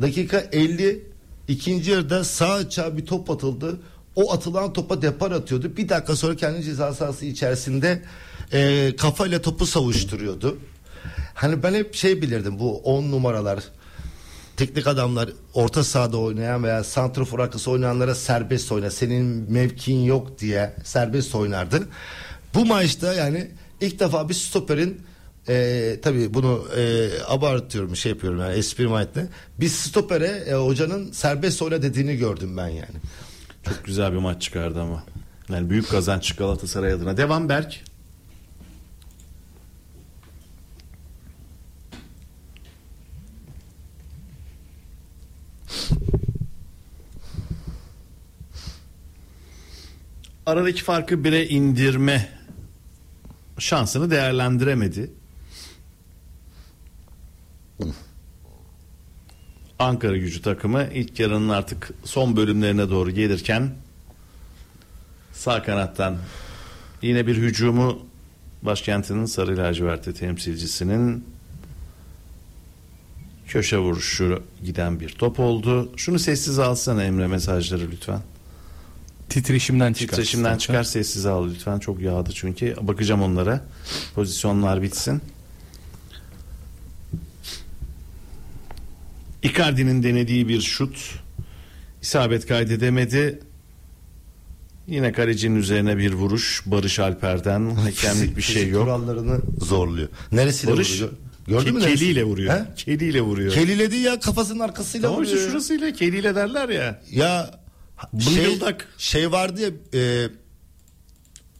dakika 50 ikinci yarıda sağ açığa bir top atıldı. O atılan topa depar atıyordu. Bir dakika sonra kendi ceza sahası içerisinde e, kafayla topu savuşturuyordu. Hani ben hep şey bilirdim bu 10 numaralar teknik adamlar orta sahada oynayan veya santrafor arkası oynayanlara serbest oyna. Senin mevkin yok diye serbest oynardı. Bu maçta yani ilk defa bir stoperin e, tabii bunu e, abartıyorum şey yapıyorum yani espri mahiyetinde bir stopere e, hocanın serbest oyna dediğini gördüm ben yani. Çok güzel bir maç çıkardı ama. Yani büyük kazanç Galatasaray adına. Devam Berk. Aradaki farkı bire indirme şansını değerlendiremedi. Ankara gücü takımı ilk yarının artık son bölümlerine doğru gelirken sağ kanattan yine bir hücumu başkentinin sarı lacivertli temsilcisinin köşe vuruşu giden bir top oldu. Şunu sessiz alsana Emre mesajları lütfen. Titreşimden çıkar. Titreşimden çıkar sessiz al lütfen. Çok yağdı çünkü. Bakacağım onlara. Pozisyonlar bitsin. Icardi'nin denediği bir şut. isabet kaydedemedi. Yine kalecinin üzerine bir vuruş. Barış Alper'den. Hakemlik bir şey yok. Kurallarını zorluyor. Neresiyle Barış vuruyor? Gördün mü ke- neresi? keliyle vuruyor. He? Keliyle vuruyor. Keliyle değil ya kafasının arkasıyla Tamam işte vuruyor. şurasıyla keliyle derler ya. Ya şey, Bıngıldak. şey vardı ya e,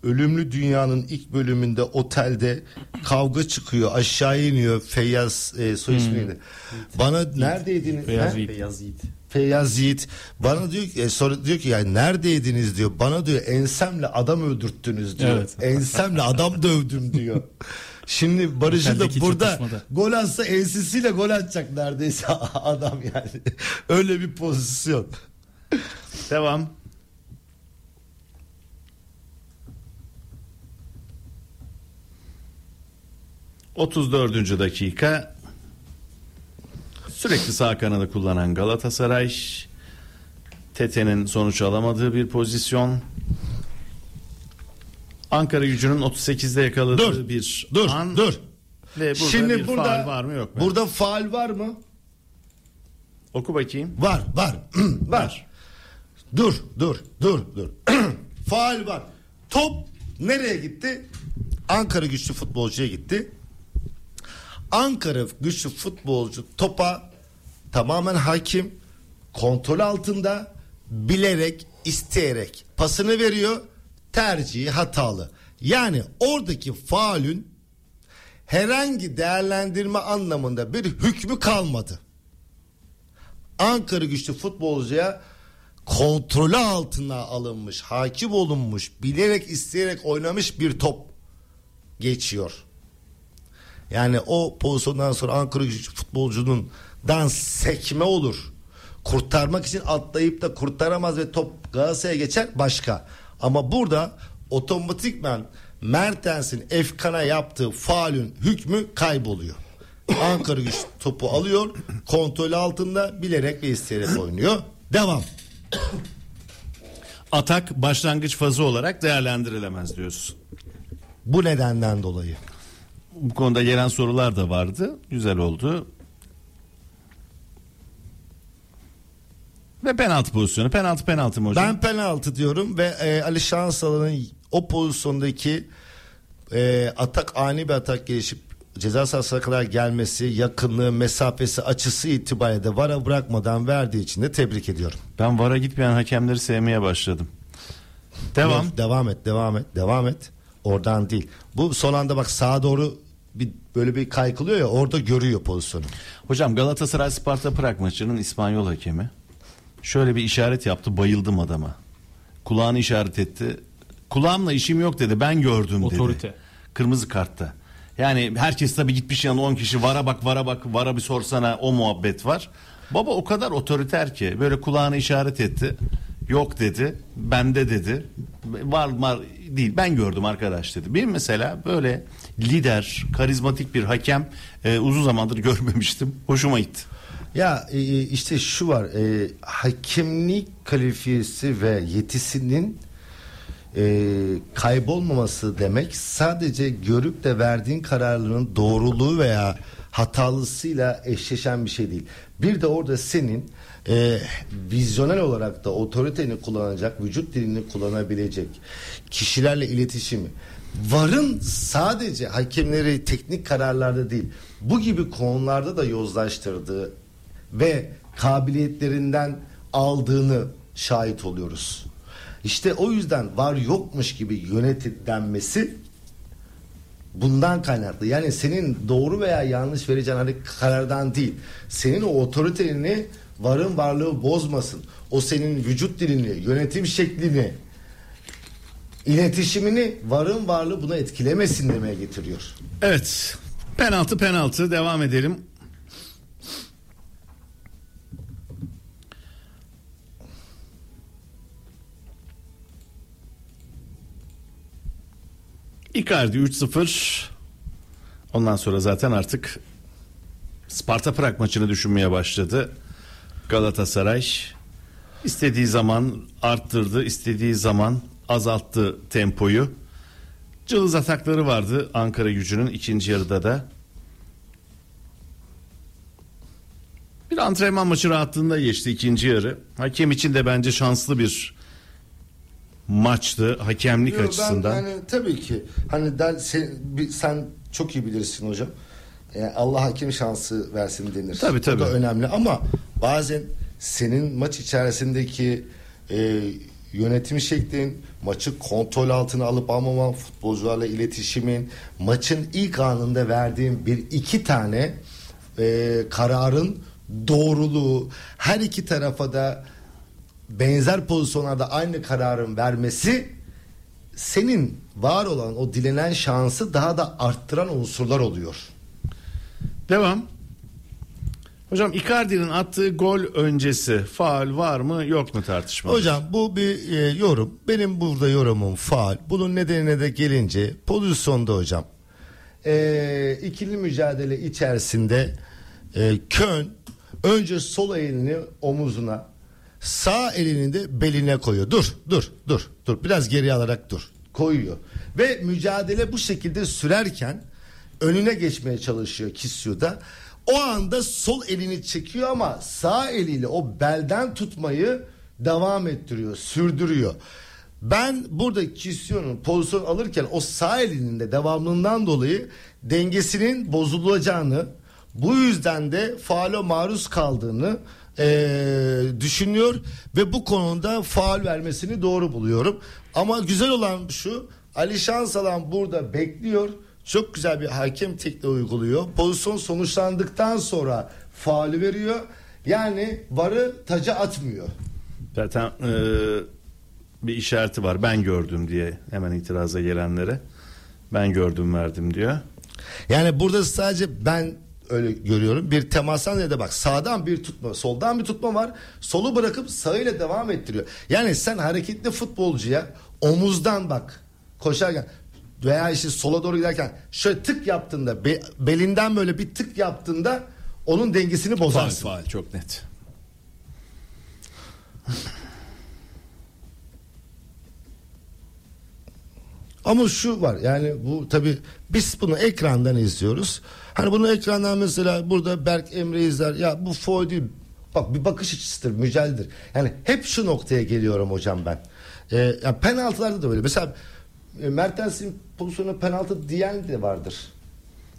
Ölümlü Dünya'nın ilk bölümünde otelde kavga çıkıyor aşağı iniyor Feyyaz e, soy ismi neydi? Bana neredeydiniz? Feyyaz? Yiğit. Feyyaz Yiğit bana diyor ki e, sonra diyor ki yani neredeydiniz diyor. Bana diyor ensemle adam öldürttünüz diyor. Evet. Ensemle adam dövdüm diyor. Şimdi Barış'ı da burada çatışmada. gol atsa ensesiyle gol atacak neredeyse adam yani. Öyle bir pozisyon. Devam. Otuz dördüncü dakika sürekli sağ kanadı kullanan Galatasaray Tete'nin sonuç alamadığı bir pozisyon Ankara gücünün 38'de yakaladığı Dur, bir dur, an dur. ve burada Şimdi bir burada faul var mı yok mu? Burada faal var mı? Oku bakayım. Var, var. var. Dur, dur, dur, dur. faal var. Top nereye gitti? Ankara güçlü futbolcuya gitti. Ankara güçlü futbolcu topa tamamen hakim, kontrol altında, bilerek, isteyerek pasını veriyor. Tercihi hatalı. Yani oradaki faulün herhangi değerlendirme anlamında bir hükmü kalmadı. Ankara güçlü futbolcuya kontrolü altına alınmış, hakim olunmuş, bilerek isteyerek oynamış bir top geçiyor. Yani o pozisyondan sonra Ankara güçlü futbolcunun dan sekme olur. Kurtarmak için atlayıp da kurtaramaz ve top Galatasaray'a geçer başka. Ama burada otomatikman Mertens'in Efkan'a yaptığı faulün hükmü kayboluyor. Ankara güç topu alıyor. Kontrol altında bilerek ve isteyerek oynuyor. Devam. Atak başlangıç fazı olarak değerlendirilemez diyorsun. Bu nedenden dolayı. Bu konuda gelen sorular da vardı. Güzel oldu. Ve penaltı pozisyonu. Penaltı penaltı mı hocam? Ben penaltı diyorum ve e, Ali Şansalan'ın o pozisyondaki e, atak ani bir atak gelişip ceza sahasına kadar gelmesi, yakınlığı, mesafesi, açısı itibariyle de vara bırakmadan verdiği için de tebrik ediyorum. Ben VAR'a gitmeyen hakemleri sevmeye başladım. Devam. Yok, devam et, devam et, devam et. Oradan değil. Bu son anda bak sağa doğru bir böyle bir kaykılıyor ya orada görüyor pozisyonu. Hocam Galatasaray Sparta Prag maçının İspanyol hakemi şöyle bir işaret yaptı bayıldım adama. Kulağını işaret etti. Kulağımla işim yok dedi ben gördüm dedi. Otorite. Kırmızı kartta. Yani herkes tabii gitmiş yanına 10 kişi vara bak vara bak vara bir sorsana o muhabbet var. Baba o kadar otoriter ki böyle kulağını işaret etti. Yok dedi. Bende dedi. Var var değil. Ben gördüm arkadaş dedi. Benim mesela böyle lider, karizmatik bir hakem e, uzun zamandır görmemiştim. Hoşuma gitti. Ya e, e, işte şu var e, hakemlik kalifiyesi ve yetisinin e, kaybolmaması demek sadece görüp de verdiğin kararların doğruluğu veya hatalısıyla eşleşen bir şey değil. Bir de orada senin e, vizyonel olarak da otoriteni kullanacak, vücut dilini kullanabilecek kişilerle iletişimi. Varın sadece hakemleri teknik kararlarda değil, bu gibi konularda da yozlaştırdığı ve kabiliyetlerinden aldığını şahit oluyoruz. İşte o yüzden var yokmuş gibi yönetim denmesi bundan kaynaklı. Yani senin doğru veya yanlış vereceğin hani karardan değil. Senin o otoriteni varın varlığı bozmasın. O senin vücut dilini, yönetim şeklini, iletişimini varın varlığı buna etkilemesin demeye getiriyor. Evet. Penaltı penaltı devam edelim. Icardi 3-0. Ondan sonra zaten artık Sparta Prag maçını düşünmeye başladı. Galatasaray istediği zaman arttırdı, istediği zaman azalttı tempoyu. Cılız atakları vardı Ankara gücünün ikinci yarıda da. Bir antrenman maçı rahatlığında geçti ikinci yarı. Hakem için de bence şanslı bir maçtı hakemlik Yo, ben açısından. yani tabii ki hani der, sen, bir- sen çok iyi bilirsin hocam. Yani Allah hakim şansı versin denir. Tabii, tabii. O da önemli ama bazen senin maç içerisindeki e, yönetim şeklin, maçı kontrol altına alıp almaman, futbolcularla iletişimin, maçın ilk anında verdiğin bir iki tane e, kararın doğruluğu, her iki tarafa da benzer pozisyonlarda aynı kararın vermesi senin var olan o dilenen şansı daha da arttıran unsurlar oluyor. Devam. Hocam Icardi'nin attığı gol öncesi faul var mı yok mu tartışma? Hocam bu bir e, yorum. Benim burada yorumum faal. Bunun nedenine de gelince pozisyonda hocam. E, ikili mücadele içerisinde e, Kön önce sol elini omuzuna sağ elini de beline koyuyor. Dur dur dur dur biraz geri alarak dur koyuyor. Ve mücadele bu şekilde sürerken önüne geçmeye çalışıyor Kisyu'da. O anda sol elini çekiyor ama sağ eliyle o belden tutmayı devam ettiriyor, sürdürüyor. Ben burada Kisyu'nun pozisyon alırken o sağ elinin de devamlılığından dolayı dengesinin bozulacağını, bu yüzden de faale maruz kaldığını eee, düşünüyor ve bu konuda faal vermesini doğru buluyorum. Ama güzel olan şu Ali Şansalan burada bekliyor. Çok güzel bir hakem tekniği uyguluyor. Pozisyon sonuçlandıktan sonra faali veriyor. Yani varı taca atmıyor. Zaten e, bir işareti var ben gördüm diye hemen itiraza gelenlere. Ben gördüm verdim diyor. Yani burada sadece ben öyle görüyorum. Bir temastan ya da bak sağdan bir tutma, soldan bir tutma var. Solu bırakıp sağıyla devam ettiriyor. Yani sen hareketli futbolcuya omuzdan bak koşarken veya işte sola doğru giderken şöyle tık yaptığında be- belinden böyle bir tık yaptığında onun dengesini Faal bozarsın. faal çok net. Ama şu var yani bu tabi biz bunu ekrandan izliyoruz. Hani bunu ekrandan mesela burada Berk Emre izler ya bu foul değil. Bak bir bakış açısıdır, mücadeledir. Yani hep şu noktaya geliyorum hocam ben. Ee, yani penaltılarda da böyle. Mesela Mertens'in pozisyonu penaltı diyen de vardır.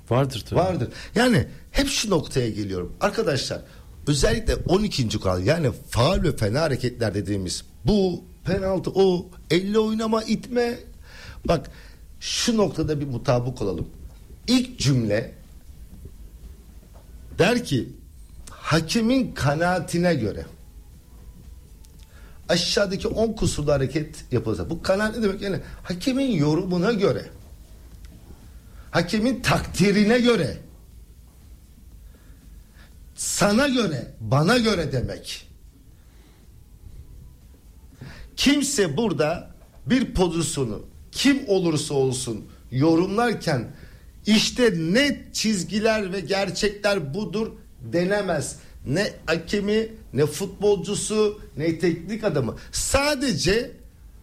Vardır tabii. Vardır. Yani hep şu noktaya geliyorum. Arkadaşlar özellikle 12. kural yani faal ve fena hareketler dediğimiz bu penaltı o elle oynama itme bak şu noktada bir mutabık olalım. İlk cümle der ki hakemin kanaatine göre aşağıdaki 10 kusurlu hareket yapılırsa bu kanaat ne demek yani hakemin yorumuna göre hakemin takdirine göre sana göre bana göre demek kimse burada bir pozisyonu kim olursa olsun yorumlarken işte net çizgiler ve gerçekler budur denemez. Ne hakemi ne futbolcusu ne teknik adamı. Sadece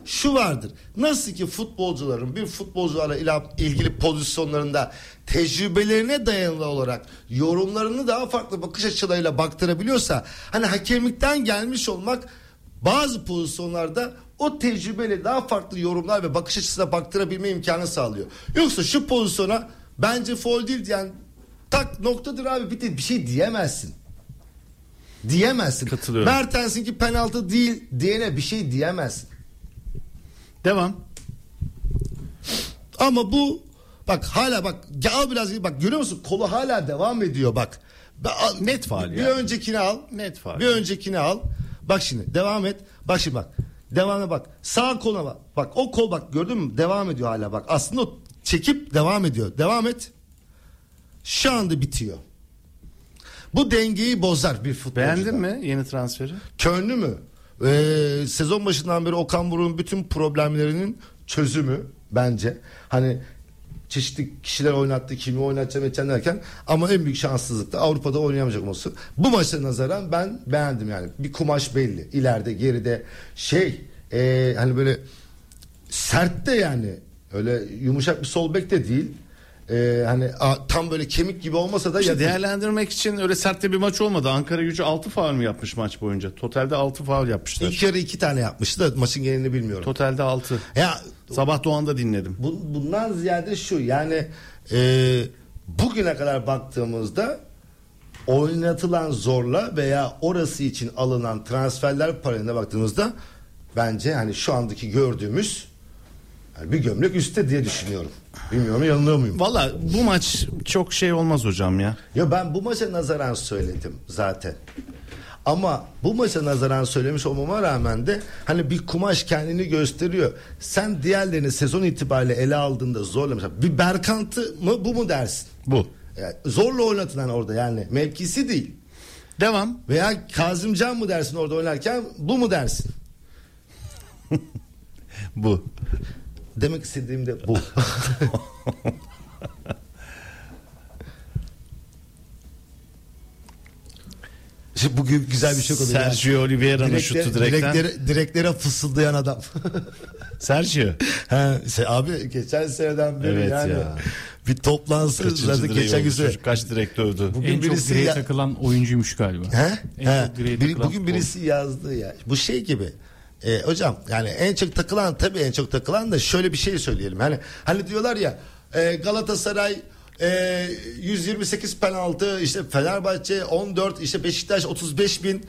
şu vardır. Nasıl ki futbolcuların bir futbolcularla ilgili pozisyonlarında tecrübelerine dayalı olarak yorumlarını daha farklı bakış açılarıyla baktırabiliyorsa hani hakemlikten gelmiş olmak bazı pozisyonlarda o tecrübeyle daha farklı yorumlar ve bakış açısına baktırabilme imkanı sağlıyor. Yoksa şu pozisyona bence foul değil diyen tak noktadır abi bitti bir şey diyemezsin. Diyemezsin. Katılıyorum. Mertens'in ki penaltı değil diyene bir şey diyemezsin. Devam. Ama bu bak hala bak al biraz bak görüyor musun kolu hala devam ediyor bak. Al- Net faul Bir ya. öncekini al. Net faul. Bir öncekini al. Bak şimdi devam et. Bak şimdi bak. Devamına bak. Sağ koluna bak. Bak o kol bak gördün mü? Devam ediyor hala bak. Aslında çekip devam ediyor. Devam et. Şu anda bitiyor. Bu dengeyi bozar bir futbolcuda. Beğendin mi yeni transferi? Könlü mü? Ee, sezon başından beri Okan Buruk'un bütün problemlerinin çözümü bence. Hani çeşitli kişiler oynattı, kimi oynatacağım edeceğim derken ama en büyük şanssızlık da Avrupa'da oynayamayacak olması. Bu maça nazaran ben beğendim yani. Bir kumaş belli. İleride, geride şey ee, hani böyle sert de yani öyle yumuşak bir sol bek de değil. Ee, hani a, tam böyle kemik gibi olmasa da İşte ya- değerlendirmek için öyle sert bir maç olmadı. Ankara gücü 6 faul mü yapmış maç boyunca? Totalde 6 faul yapmışlar. İlk yarı iki tane yapmıştı da maçın genelini bilmiyorum. Totalde 6. Ya Sabah Doğan'da dinledim. Bu, bundan ziyade şu yani e, bugüne kadar baktığımızda oynatılan zorla veya orası için alınan transferler paralelinde baktığımızda bence hani şu andaki gördüğümüz yani bir gömlek üstte diye düşünüyorum. Bilmiyorum yanılıyor muyum? Valla bu maç çok şey olmaz hocam ya. Ya ben bu maça nazaran söyledim zaten. Ama bu maça nazaran söylemiş olmama rağmen de hani bir kumaş kendini gösteriyor. Sen diğerlerini sezon itibariyle ele aldığında zorla mesela bir Berkant'ı mı bu mu dersin? Bu. Yani zorla oynatılan orada yani mevkisi değil. Devam. Veya Kazımcan mı dersin orada oynarken bu mu dersin? Bu. Demek istediğim de bu. Şimdi bugün güzel bir şey oldu. Sergio Oliveira'nın şutu direkten. Direklere, direklere fısıldayan adam. Sergio. He, se- abi geçen seneden beri Evet yani ya. bir toplansın Kaçıncı zaten geçen gün oldu? kaç direk dövdü? Bugün en çok birisi direğe ya- takılan oyuncuymuş galiba. He? En He. çok Biri- bugün birisi yazdı ya. Bu şey gibi. E, hocam yani en çok takılan tabii en çok takılan da şöyle bir şey söyleyelim. Hani hani diyorlar ya e, Galatasaray e, 128 penaltı işte Fenerbahçe 14 işte Beşiktaş 35 bin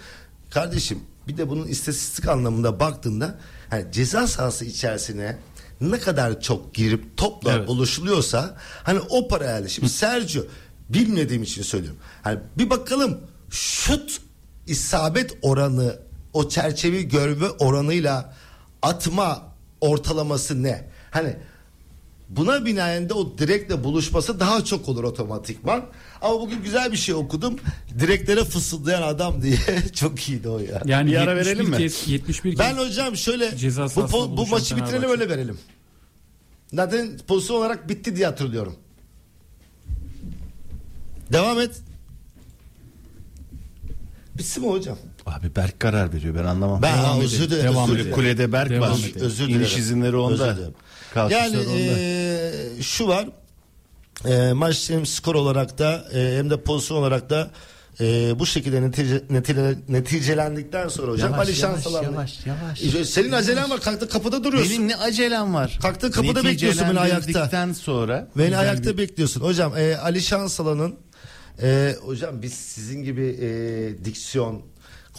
kardeşim bir de bunun istatistik anlamında baktığında hani ceza sahası içerisine ne kadar çok girip topla Evet. buluşuluyorsa hani o parayla şimdi Sergio bilmediğim için söylüyorum. Hani bir bakalım şut isabet oranı o çerçeveyi görme oranıyla atma ortalaması ne? Hani buna binaen de o direkle buluşması daha çok olur otomatikman. Ama bugün güzel bir şey okudum. Direklere fısıldayan adam diye çok iyiydi o ya. Yani Bir ara 71 verelim mi? kez 71 Ben kez hocam şöyle Ceza bu, po- bu maçı bitirelim Fenerbahçe. öyle verelim. Zaten pozisyon olarak bitti diye hatırlıyorum. Devam et. Bitsin mi hocam? Abi Berk karar veriyor ben anlamam. Ben Devam özür dilerim. Devam özür dilerim. Kulede Berk Devam var. edelim. Özür dilerim. İniş izinleri onda. Yani onda. eee, şu var. Eee maç hem skor olarak da eee, hem de pozisyon olarak da e, bu şekilde netice, netile- neticelendikten sonra hocam Yavaş, Alişan yavaş, Salan'la- yavaş, yavaş. E, Senin acelen var kalktı kapıda duruyorsun. Benim ne acelem var? Kalktın kapıda bekliyorsun beni ayakta. Sonra. Beni ayakta bir- bekliyorsun. Hocam e, Ali Şansalan'ın e, hocam biz sizin gibi e, diksiyon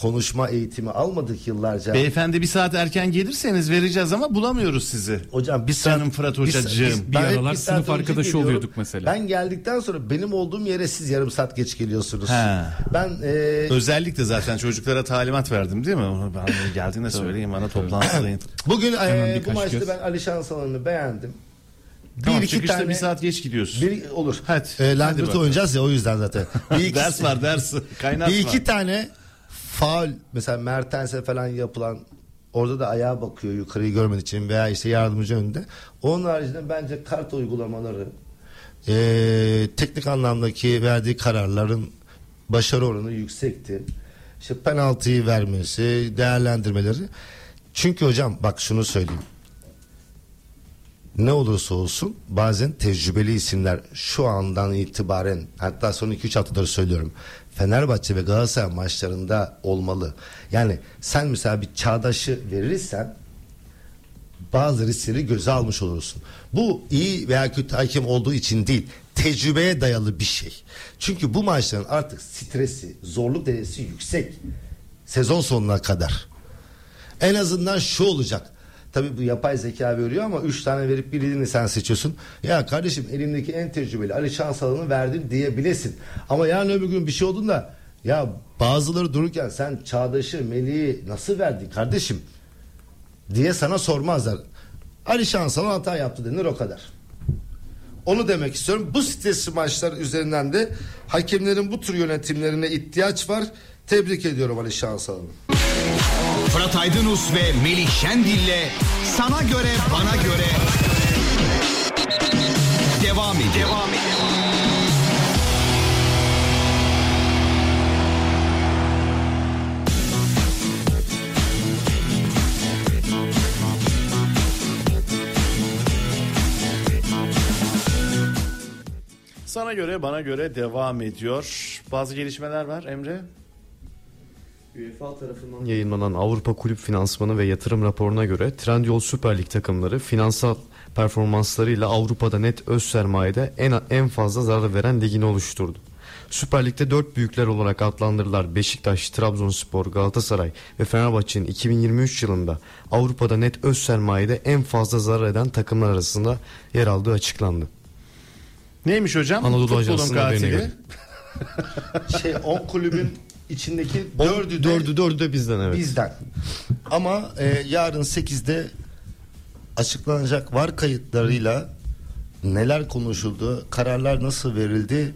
konuşma eğitimi almadık yıllarca. Beyefendi bir saat erken gelirseniz vereceğiz ama bulamıyoruz sizi. Hocam bir saat, Canım Fırat bir hocacığım. biz- Bir ben hep aralar bir sınıf arkadaşı geliyorum. oluyorduk mesela. Ben geldikten sonra benim olduğum yere siz yarım saat geç geliyorsunuz. He. Ben e, Özellikle zaten çocuklara talimat verdim değil mi? Ben geldiğinde söyleyeyim bana toplantıdayım. bugün e, bu maçta göz. ben Ali Şansalan'ı beğendim. Tamam, bir iki çıkışta tane bir saat geç gidiyorsun. bir, olur. Hadi. E, Langırt'ı oynayacağız ya o yüzden zaten. Bir iki, ders var ders. Kaynatma. bir iki tane faul mesela Mertens'e falan yapılan orada da ayağa bakıyor yukarıyı görmediği için veya işte yardımcı önünde. Onun haricinde bence kart uygulamaları e, teknik anlamdaki verdiği kararların başarı oranı yüksekti. İşte penaltıyı vermesi, değerlendirmeleri. Çünkü hocam bak şunu söyleyeyim. Ne olursa olsun bazen tecrübeli isimler şu andan itibaren hatta son 2-3 haftadır söylüyorum. Fenerbahçe ve Galatasaray maçlarında olmalı. Yani sen mesela bir çağdaşı verirsen bazı riskleri göze almış olursun. Bu iyi veya kötü hakem olduğu için değil, tecrübeye dayalı bir şey. Çünkü bu maçların artık stresi, zorluk derecesi yüksek. Sezon sonuna kadar. En azından şu olacak. Tabii bu yapay zeka veriyor ama 3 tane verip birini sen seçiyorsun. Ya kardeşim elimdeki en tecrübeli Ali Şansalan'ı verdim diyebilesin. Ama yarın öbür gün bir şey olduğunda ya bazıları dururken sen Çağdaş'ı, Melih'i nasıl verdin kardeşim? diye sana sormazlar. Ali Şansalan hata yaptı denir o kadar. Onu demek istiyorum. Bu stresli maçlar üzerinden de hakemlerin bu tür yönetimlerine ihtiyaç var. Tebrik ediyorum Ali Şansalan'ı. Fırat Aydınus ve Melih Şendil'le sana göre bana göre devam ediyor. Devam ediyor. Sana göre bana göre devam ediyor. Bazı gelişmeler var Emre. UEFA tarafından yayınlanan Avrupa Kulüp Finansmanı ve Yatırım raporuna göre Trendyol Süper Lig takımları finansal performanslarıyla Avrupa'da net öz sermayede en, en fazla zarar veren ligini oluşturdu. Süper Lig'de dört büyükler olarak adlandırılan Beşiktaş, Trabzonspor, Galatasaray ve Fenerbahçe'nin 2023 yılında Avrupa'da net öz sermayede en fazla zarar eden takımlar arasında yer aldığı açıklandı. Neymiş hocam? Anadolu Futbolun Ajansı'nın haberine katili. göre. Şey 10 kulübün içindeki dördü de dördü, dördü de bizden evet. bizden. Ama e, yarın 8'de açıklanacak var kayıtlarıyla neler konuşuldu, kararlar nasıl verildi,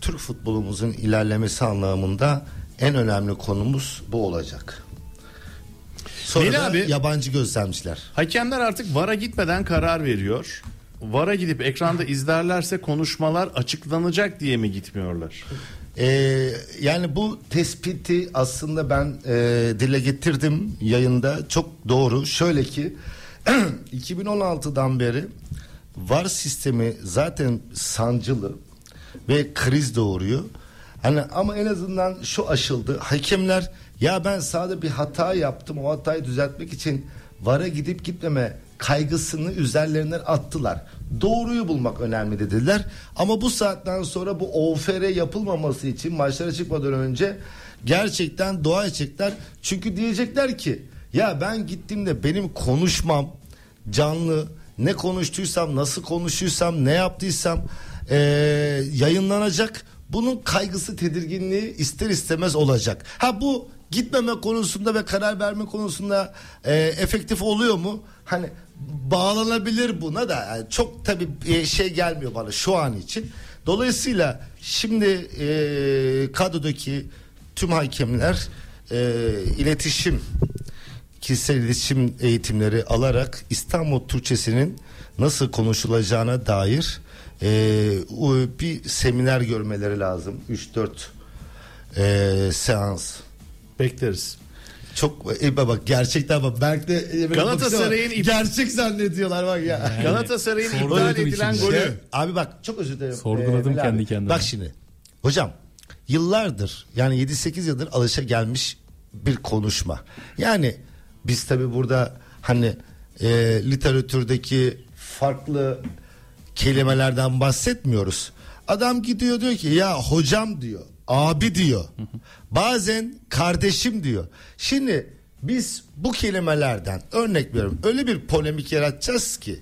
Türk futbolumuzun ilerlemesi anlamında en önemli konumuz bu olacak. Sonra da abi- yabancı gözlemciler. Hakemler artık VAR'a gitmeden karar veriyor. VAR'a gidip ekranda izlerlerse konuşmalar açıklanacak diye mi gitmiyorlar? Ee, yani bu tespiti aslında ben e, dile getirdim yayında çok doğru. Şöyle ki 2016'dan beri VAR sistemi zaten sancılı ve kriz doğuruyor. Hani ama en azından şu aşıldı. Hakemler ya ben sahada bir hata yaptım. O hatayı düzeltmek için VAR'a gidip gitmeme kaygısını üzerlerinden attılar. Doğruyu bulmak önemli dediler. Ama bu saatten sonra bu OFR yapılmaması için maçlara çıkmadan önce gerçekten dua edecekler. Çünkü diyecekler ki ya ben gittiğimde benim konuşmam canlı ne konuştuysam nasıl konuşuysam ne yaptıysam eee, yayınlanacak. Bunun kaygısı tedirginliği ister istemez olacak. Ha bu gitmeme konusunda ve karar verme konusunda eee, efektif oluyor mu? Hani bağlanabilir buna da yani çok tabii e, şey gelmiyor bana şu an için. Dolayısıyla şimdi eee kadrodaki tüm hakemler eee, iletişim kişisel iletişim eğitimleri alarak İstanbul Türkçesinin nasıl konuşulacağına dair e, bir seminer görmeleri lazım. 3-4 e, seans. Bekleriz. Çok e, bak gerçekten bak Berk de e, Galatasaray'ın bakıyor, gerçek zannediyorlar bak ya. Galatasaray'ın iptal edilen içinde. golü. Şey, abi bak çok özür dilerim. Sorguladım Melih kendi abi. kendime. Bak şimdi hocam yıllardır yani 7-8 yıldır alışa gelmiş bir konuşma. Yani biz tabi burada hani e, literatürdeki farklı kelimelerden bahsetmiyoruz. Adam gidiyor diyor ki ya hocam diyor, abi diyor. Bazen kardeşim diyor. Şimdi biz bu kelimelerden örnek veriyorum öyle bir polemik yaratacağız ki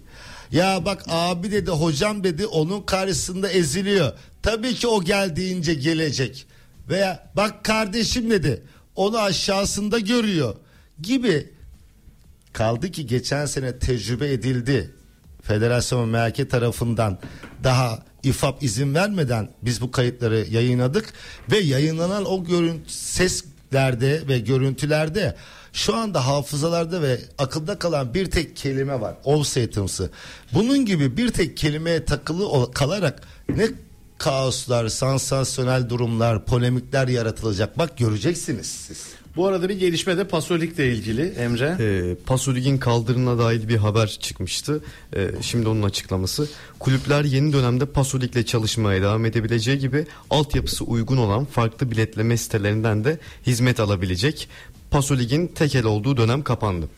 ya bak abi dedi hocam dedi onun karşısında eziliyor. Tabii ki o geldiğince gelecek. Veya bak kardeşim dedi onu aşağısında görüyor gibi kaldı ki geçen sene tecrübe edildi. Federasyon MHK tarafından daha ifap izin vermeden biz bu kayıtları yayınladık ve yayınlanan o görüntü seslerde ve görüntülerde şu anda hafızalarda ve akılda kalan bir tek kelime var. Offset'ımsı. Bunun gibi bir tek kelimeye takılı kalarak ne kaoslar, sansasyonel durumlar, polemikler yaratılacak. Bak göreceksiniz siz. Bu arada bir gelişme de Pasolik'le ilgili Emre. E, Pasolik'in kaldırına dair bir haber çıkmıştı. E, şimdi onun açıklaması. Kulüpler yeni dönemde Pasolik'le çalışmaya devam edebileceği gibi altyapısı uygun olan farklı biletleme sitelerinden de hizmet alabilecek. Pasolik'in tekel olduğu dönem kapandı.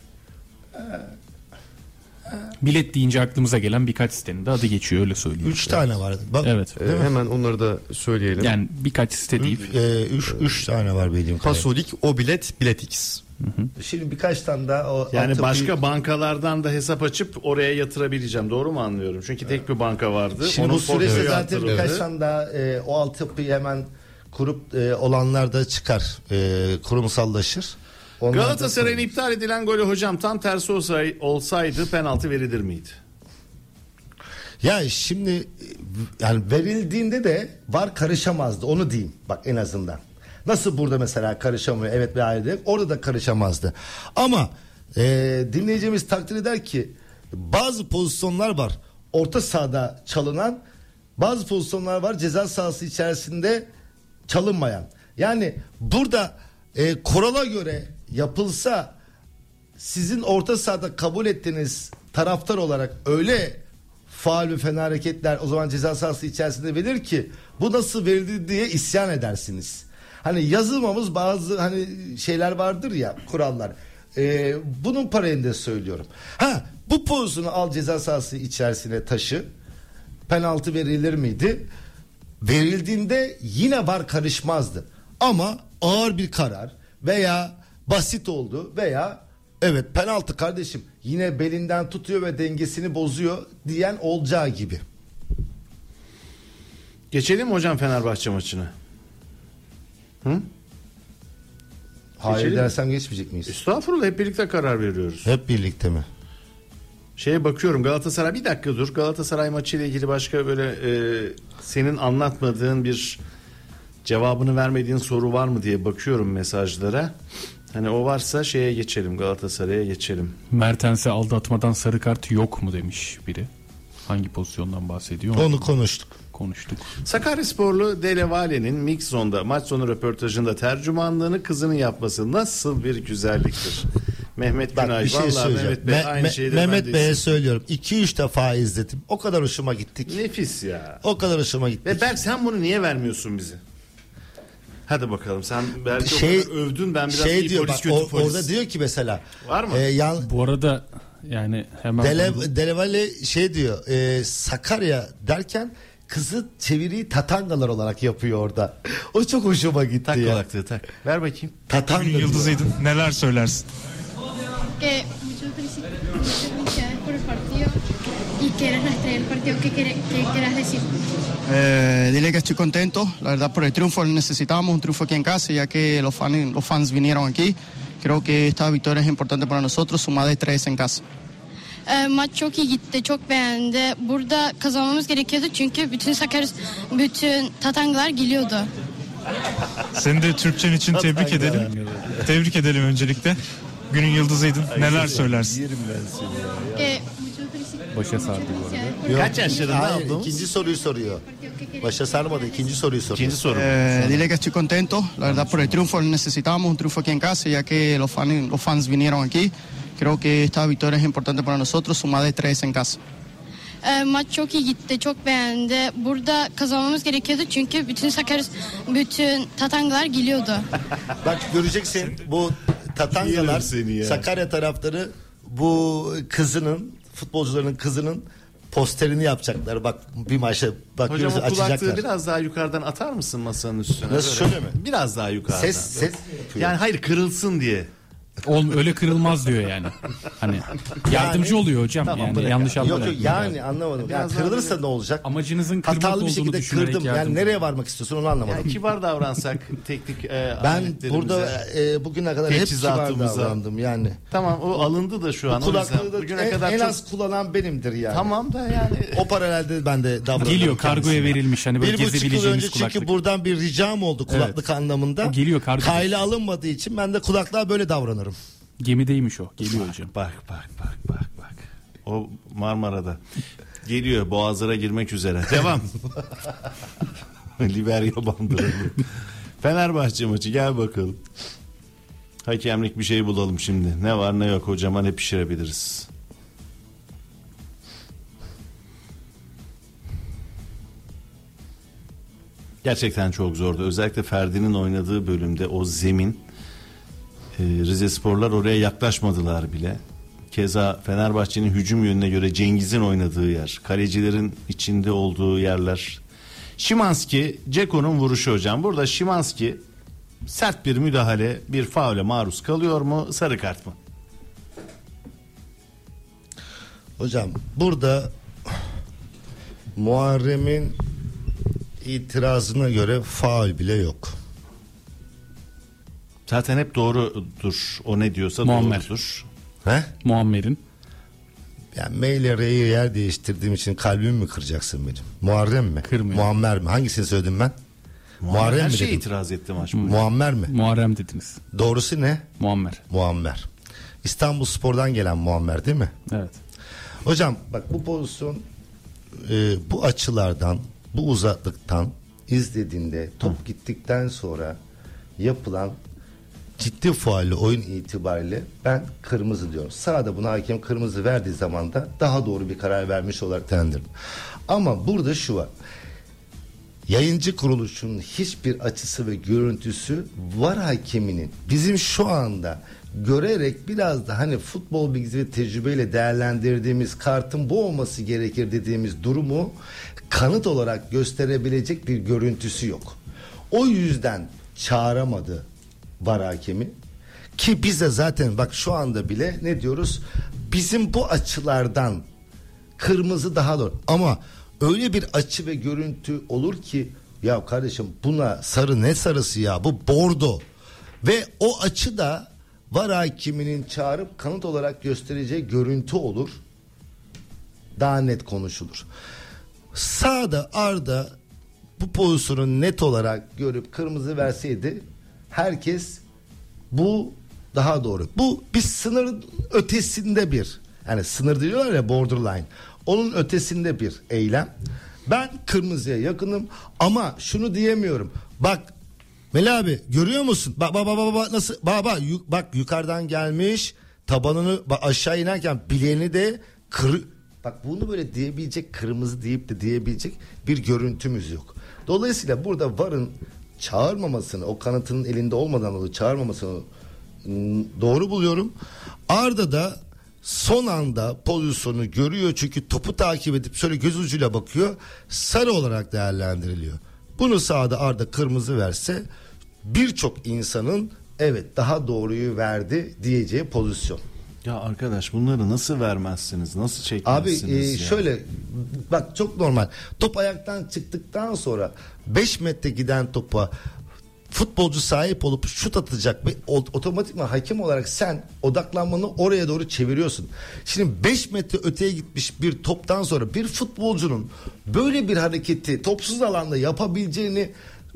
Bilet deyince aklımıza gelen birkaç sitenin de adı geçiyor öyle söyleyeyim. Üç tane var. Bak, Evet. E, hemen onları da söyleyelim. Yani birkaç site deyip e, üç, üç tane var bildiğim kadarıyla. Pasolik, o bilet, biletix. Şimdi birkaç tane daha o Yani başka bankalardan da hesap açıp oraya yatırabileceğim. Doğru mu anlıyorum? Çünkü tek bir banka vardı. Şimdi Onun bu süreçte zaten birkaç tane daha e, o altyapıyı hemen kurup e, olanlar da çıkar. E, kurumsallaşır. Galatasaray'ın iptal edilen golü hocam tam tersi olsay- olsaydı penaltı verilir miydi? Ya şimdi yani verildiğinde de var karışamazdı onu diyeyim bak en azından. Nasıl burada mesela karışamıyor evet ve hayır orada da karışamazdı. Ama e, dinleyicimiz takdir eder ki bazı pozisyonlar var orta sahada çalınan bazı pozisyonlar var ceza sahası içerisinde çalınmayan. Yani burada e, kurala göre yapılsa sizin orta sahada kabul ettiğiniz taraftar olarak öyle faal ve fena hareketler o zaman ceza sahası içerisinde verir ki bu nasıl verildi diye isyan edersiniz. Hani yazılmamız bazı hani şeyler vardır ya kurallar. Ee, bunun paralelinde söylüyorum. Ha bu pozisyonu al ceza sahası içerisine taşı. Penaltı verilir miydi? Verildiğinde yine var karışmazdı. Ama ağır bir karar veya basit oldu veya evet penaltı kardeşim yine belinden tutuyor ve dengesini bozuyor diyen olacağı gibi. Geçelim mi hocam Fenerbahçe maçına? Hayır Geçelim mi? dersem geçmeyecek miyiz? Estağfurullah hep birlikte karar veriyoruz. Hep birlikte mi? Şeye bakıyorum Galatasaray bir dakika dur. Galatasaray maçı ile ilgili başka böyle e, senin anlatmadığın bir cevabını vermediğin soru var mı diye bakıyorum mesajlara. Hani o varsa şeye geçelim Galatasaray'a geçelim. Mertens'e aldatmadan sarı kart yok mu demiş biri. Hangi pozisyondan bahsediyor? Onu konuştuk. konuştuk. Sakaryasporlu Dele Vale'nin Mix Zone'da maç sonu röportajında tercümanlığını kızının yapması nasıl bir güzelliktir. Mehmet Bak Günay bir şey vallahi söyleyeceğim. Mehmet Bey Me- aynı ben Mehmet Bey'e söylüyorum. 2-3 defa izledim. O kadar hoşuma gittik. Nefis ya. O kadar hoşuma gittik. Ve Berk sen bunu niye vermiyorsun bize? Hadi bakalım sen belki şey övdün ben biraz şey iyi diyor polis bak, kötü o- polis. orada diyor ki mesela Var mı? e, yan, Bu arada yani hemen Dele, bunu- Delevale şey diyor e, Sakarya derken kızı çeviriyi Tatangalar olarak yapıyor orada. O çok hoşuma gitti tak ya. kulaklığı tak. Ver bakayım. Tatanga yıldızıydın. Neler söylersin? que muchas felici- muchas felicidades por el partido y del partido. ¿Qué, quieras decir? Eh, dile que estoy contento, la verdad por el triunfo necesitábamos un triunfo aquí en casa ya que los fans, los fans vinieron aquí. Creo que esta victoria es importante para nosotros, sumada de tres en casa. Ee, maç çok iyi gitti, çok beğendi. Burada kazanmamız gerekiyordu çünkü bütün Sakarya, bütün Tatanglar geliyordu. Seni de Türkçen için tebrik edelim. Tebrik edelim öncelikle. Günün yıldızıydın. Neler söylersin? Que muchas felici- Başa sardı bu arada. Yok, Kaç yaşlarında hayır, ablamız? ikinci soruyu soruyor. Başa sarmadı ikinci soruyu soruyor. İkinci soru. Eh, dile que estoy contento, la verdad por el triunfo necesitábamos un triunfo aquí en casa ya que los fans, los fans vinieron aquí. Creo que esta victoria es importante para nosotros, sumada de tres en casa. Ee, maç çok iyi gitti. Çok beğendi. Burada kazanmamız gerekiyordu çünkü bütün Sakarya, bütün Tatangalar geliyordu. Bak göreceksin bu Yerim Tatangalar seni ya. Sakarya taraftarı bu kızının futbolcuların kızının posterini yapacaklar. Bak bir maçta bak Hocam o açacaklar. biraz daha yukarıdan atar mısın masanın üstüne? Nasıl, şöyle mi? Biraz daha yukarıdan. Ses ses yapıyor. Yani hayır kırılsın diye. Oğlum öyle kırılmaz diyor yani. Hani yardımcı oluyor hocam Tamam, yani bırak yanlış Yok anlamayın. yok yani anlamadım. Yani Biraz kırılırsa böyle- ne olacak? Amacınızın kırmak Hatalı bir şekilde kırdım. Yani yardımcı nereye varmak istiyorsun onu anlamadım. Yani kibar davransak teknik e, ben burada e, bugüne kadar hep kibar davrandım yani. Tamam o alındı da şu an. Kulaklığı da bugüne en, kadar en çok... az kullanan benimdir yani. Tamam da yani. O paralelde ben de davranıyorum. Geliyor kargoya verilmiş hani böyle Bir buçuk yıl önce gezebileceğiniz çünkü kulaklık. buradan bir ricam oldu kulaklık anlamında. O geliyor kargo. Kayla alınmadığı için ben de kulaklığa böyle davranırım. Gemideymiş o. Geliyor hocam. Bak bak bak bak bak. O Marmara'da. Geliyor boğazlara girmek üzere. Devam. Liberya bandıralı. Fenerbahçe maçı gel bakalım. Hakemlik bir şey bulalım şimdi. Ne var ne yok hocama ne pişirebiliriz. Gerçekten çok zordu. Özellikle Ferdi'nin oynadığı bölümde o zemin e, Rize Sporlar oraya yaklaşmadılar bile. Keza Fenerbahçe'nin hücum yönüne göre Cengiz'in oynadığı yer, kalecilerin içinde olduğu yerler. Şimanski, Ceko'nun vuruşu hocam. Burada Şimanski sert bir müdahale, bir faule maruz kalıyor mu? Sarı kart mı? Hocam burada Muharrem'in itirazına göre faul bile yok. Zaten hep doğrudur. O ne diyorsa Muammer. doğrudur. He? Muammer'in. Yani M ile R'yi yer değiştirdiğim için kalbimi mi kıracaksın benim? Muharrem mi? Kırmıyor. Muammer mi? Hangisini söyledim ben? Muharrem Her mi şeye dedim? itiraz etti maç boyunca. Muammer mi? Muharrem dediniz. Doğrusu ne? Muammer. Muammer. İstanbul Spor'dan gelen Muammer değil mi? Evet. Hocam bak bu pozisyon e, bu açılardan bu uzaklıktan izlediğinde top gittikten sonra yapılan ciddi faulle oyun itibariyle ben kırmızı diyorum. Sağda buna hakem kırmızı verdiği zaman da daha doğru bir karar vermiş olarak değerlendiririm. Ama burada şu var. Yayıncı kuruluşun hiçbir açısı ve görüntüsü var hakeminin bizim şu anda görerek biraz da hani futbol bilgisi ve tecrübeyle değerlendirdiğimiz kartın bu olması gerekir dediğimiz durumu kanıt olarak gösterebilecek bir görüntüsü yok. O yüzden çağıramadı var hakemi. Ki biz de zaten bak şu anda bile ne diyoruz? Bizim bu açılardan kırmızı daha doğru. Ama öyle bir açı ve görüntü olur ki ya kardeşim buna sarı ne sarısı ya? Bu bordo. Ve o açı da var hakiminin çağırıp kanıt olarak göstereceği görüntü olur. Daha net konuşulur. Sağda Arda bu pozisyonu net olarak görüp kırmızı verseydi herkes bu daha doğru. Bu bir sınırın ötesinde bir yani sınır diyorlar ya borderline. Onun ötesinde bir eylem. Ben kırmızıya yakınım ama şunu diyemiyorum. Bak Mel abi görüyor musun? Bak bak bak bak, nasıl bak bak, yu- bak yukarıdan gelmiş tabanını bak aşağı inerken bileğini de kır Bak bunu böyle diyebilecek kırmızı deyip de diyebilecek bir görüntümüz yok. Dolayısıyla burada varın çağırmamasını o kanıtının elinde olmadan dolayı çağırmamasını mm, doğru buluyorum. Arda da son anda pozisyonu görüyor çünkü topu takip edip şöyle göz ucuyla bakıyor. Sarı olarak değerlendiriliyor. Bunu sağda Arda kırmızı verse birçok insanın evet daha doğruyu verdi diyeceği pozisyon. Ya arkadaş bunları nasıl vermezsiniz? Nasıl Abi çekmezsiniz e, ya? şöyle bak çok normal. Top ayaktan çıktıktan sonra 5 metre giden topa futbolcu sahip olup şut atacak ve otomatikman hakem olarak sen odaklanmanı oraya doğru çeviriyorsun. Şimdi 5 metre öteye gitmiş bir toptan sonra bir futbolcunun böyle bir hareketi topsuz alanda yapabileceğini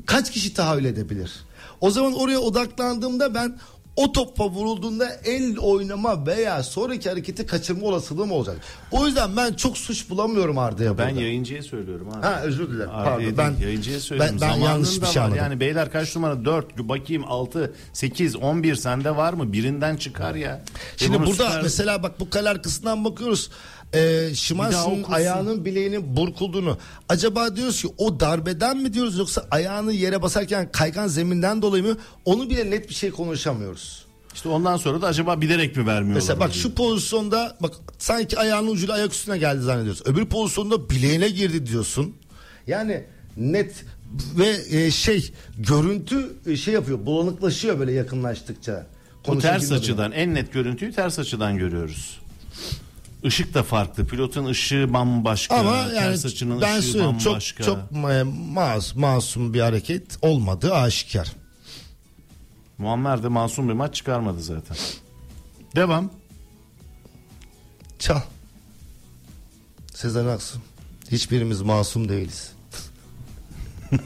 kaç kişi tahayyül edebilir? O zaman oraya odaklandığımda ben o topa vurulduğunda el oynama veya sonraki hareketi kaçırma olasılığım olacak. O yüzden ben çok suç bulamıyorum Arda'ya Ben burada. yayıncıya söylüyorum abi. Ha, özür dilerim. Arda'ya Pardon, ben- yayıncıya söylüyorum. ben- ben yanlış bir şey anladım. Yani beyler kaç numara? 4 bakayım 6 8 11 sende var mı? Birinden çıkar ya. Şimdi burada süper- mesela bak bu kale arkasından bakıyoruz. E, Şimanski'nin ayağının bileğinin burkulduğunu. Acaba diyoruz ki o darbeden mi diyoruz yoksa ayağını yere basarken kaygan zeminden dolayı mı? Onu bile net bir şey konuşamıyoruz. İşte ondan sonra da acaba bilerek mi vermiyorlar? Mesela bak şu pozisyonda bak sanki ayağının ucuyla ayak üstüne geldi zannediyoruz. Öbür pozisyonda bileğine girdi diyorsun. Yani net ve e, şey görüntü e, şey yapıyor bulanıklaşıyor böyle yakınlaştıkça. Bu ters açıdan en net görüntüyü ters açıdan görüyoruz. Işık da farklı. Pilotun ışığı bambaşka. Ama yani ters açının ben ışığı söylüyorum çok bambaşka. çok e, mas, masum bir hareket olmadığı aşikar. Muammer de masum bir maç çıkarmadı zaten. Devam. Çal. Sezen Aksu. Hiçbirimiz masum değiliz.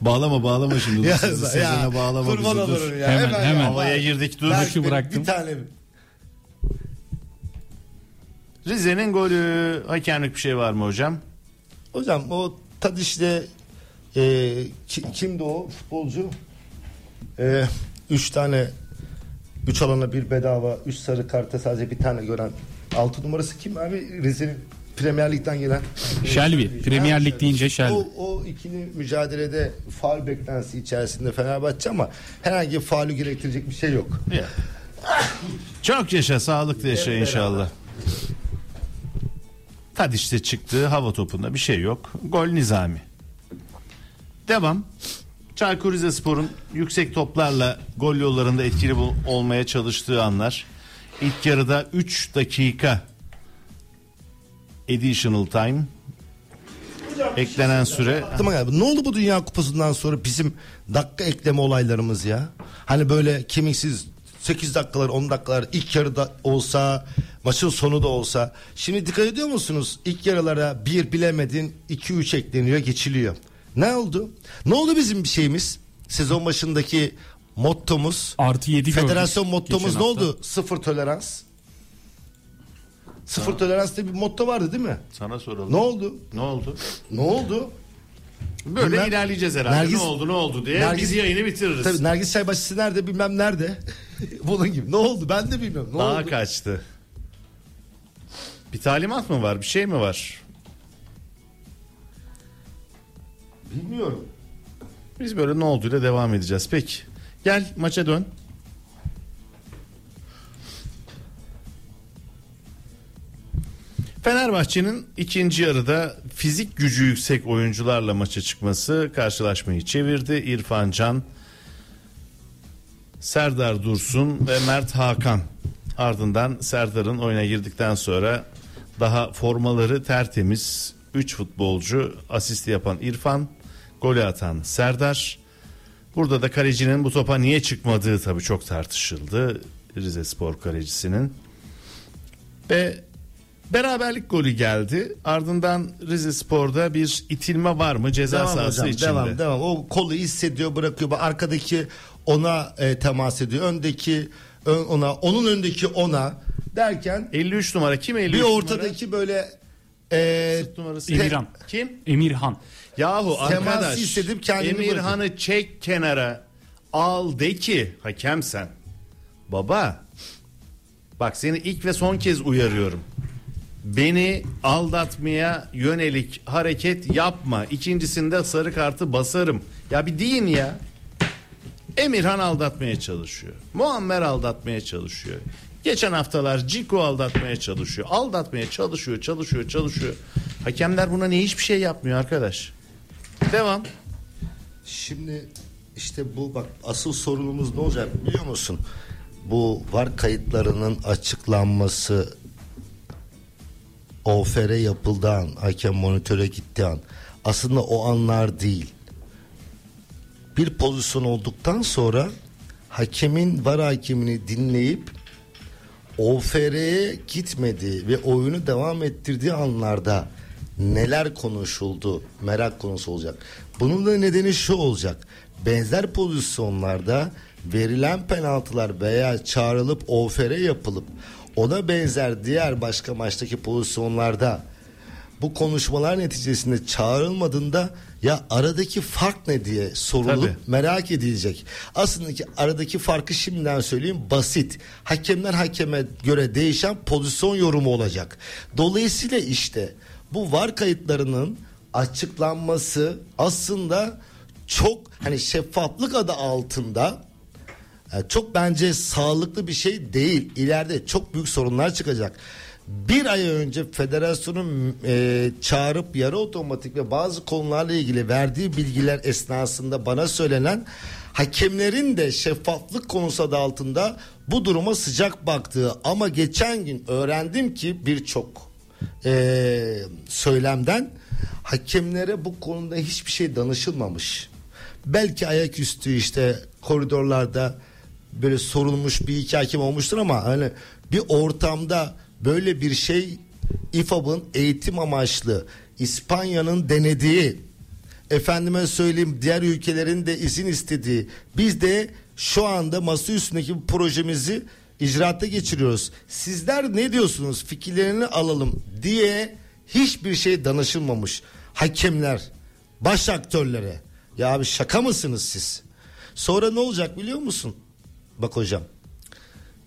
Bağlama bağlama şimdi. Ya, Sezen'e bağlama kurban olurum ya. Hemen, hemen. Havaya girdik dur. Bir- bıraktım. Bir tane Rize'nin golü hakemlik bir şey var mı hocam? Hocam o Tadiş'te e, ki- kimdi o futbolcu? E, üç tane üç alana bir bedava üç sarı karta sadece bir tane gören altı numarası kim abi Rize'nin Premier Lig'den gelen Shelby. Premier Lig deyince Shelby. o, o ikili mücadelede faul beklentisi içerisinde Fenerbahçe ama herhangi bir faulü gerektirecek bir şey yok. Ya. Çok yaşa sağlıklı yaşa inşallah. Tadiş'te çıktı hava topunda bir şey yok. Gol nizami. Devam. Çaykur Rizespor'un yüksek toplarla gol yollarında etkili olmaya çalıştığı anlar. İlk yarıda 3 dakika additional time eklenen süre. Ne oldu bu Dünya Kupası'ndan sonra bizim dakika ekleme olaylarımız ya? Hani böyle kemiksiz 8 dakikalar 10 dakikalar ilk yarıda olsa maçın sonu da olsa. Şimdi dikkat ediyor musunuz? İlk yarılara bir bilemedin 2-3 ekleniyor geçiliyor. Ne oldu? Ne oldu bizim bir şeyimiz? Sezon başındaki mottomuz. Artı yedi gördük Federasyon mottomuz ne oldu? Sıfır tolerans. Sıfır tolerans diye bir motto vardı değil mi? sana soralım. Ne oldu? Ne oldu? Ne oldu? Böyle Bilmem. ilerleyeceğiz herhalde. Nergis- ne oldu ne oldu diye Nergis- biz yayını bitiririz. Tabii Nergis Çaybaşısı nerede bilmem nerede. Bunun gibi. Ne oldu ben de bilmiyorum. Ne Daha oldu? kaçtı. Bir talimat mı var? Bir şey mi var? Bilmiyorum. Biz böyle ne olduğuyla devam edeceğiz. Peki. Gel maça dön. Fenerbahçe'nin ikinci yarıda fizik gücü yüksek oyuncularla maça çıkması karşılaşmayı çevirdi. İrfan Can, Serdar Dursun ve Mert Hakan. Ardından Serdar'ın oyuna girdikten sonra daha formaları tertemiz 3 futbolcu asist yapan İrfan, golü atan Serdar. Burada da kalecinin bu topa niye çıkmadığı tabii çok tartışıldı. Rize Spor kalecisinin. Ve beraberlik golü geldi. Ardından Rize Spor'da bir itilme var mı ceza Devam sahası hocam içinde? devam devam. O kolu hissediyor bırakıyor. Bak Arkadaki ona e, temas ediyor. Öndeki ön- ona onun öndeki ona derken 53 numara kim 53 bir numara? ortadaki böyle e, Sırt numarası. Emirhan. Kim? Emirhan. Yahu Teması arkadaş hissedip kendini Emirhan'ı çek kenara al de ki hakem sen. Baba bak seni ilk ve son kez uyarıyorum. Beni aldatmaya yönelik hareket yapma. İkincisinde sarı kartı basarım. Ya bir deyin ya. Emirhan aldatmaya çalışıyor. Muammer aldatmaya çalışıyor. Geçen haftalar Ciko aldatmaya çalışıyor. Aldatmaya çalışıyor, çalışıyor, çalışıyor. Hakemler buna ne hiçbir şey yapmıyor arkadaş. Devam. Şimdi işte bu bak asıl sorunumuz ne olacak biliyor musun? Bu var kayıtlarının açıklanması OFR yapıldığı an, hakem monitöre gittiği an aslında o anlar değil. Bir pozisyon olduktan sonra hakemin var hakemini dinleyip OFR'ye gitmediği ve oyunu devam ettirdiği anlarda neler konuşuldu merak konusu olacak. Bunun da nedeni şu olacak. Benzer pozisyonlarda verilen penaltılar veya çağrılıp OFR yapılıp ona benzer diğer başka maçtaki pozisyonlarda bu konuşmalar neticesinde çağrılmadığında ya aradaki fark ne diye sorulup Tabii. merak edilecek. Aslında ki aradaki farkı şimdiden söyleyeyim basit. Hakemler hakeme göre değişen pozisyon yorumu olacak. Dolayısıyla işte bu var kayıtlarının açıklanması aslında çok hani şeffaflık adı altında yani çok bence sağlıklı bir şey değil. İleride çok büyük sorunlar çıkacak. Bir ay önce federasyonun e, çağırıp yarı otomatik ve bazı konularla ilgili verdiği bilgiler esnasında bana söylenen hakemlerin de şeffaflık konusu adı altında bu duruma sıcak baktığı ama geçen gün öğrendim ki birçok e, söylemden hakemlere bu konuda hiçbir şey danışılmamış. Belki ayaküstü işte koridorlarda böyle sorulmuş bir iki hakem olmuştur ama hani bir ortamda böyle bir şey İFAB'ın eğitim amaçlı İspanya'nın denediği efendime söyleyeyim diğer ülkelerin de izin istediği biz de şu anda masa üstündeki bu projemizi icraata geçiriyoruz. Sizler ne diyorsunuz fikirlerini alalım diye hiçbir şey danışılmamış. Hakemler, baş aktörlere. Ya abi şaka mısınız siz? Sonra ne olacak biliyor musun? Bak hocam.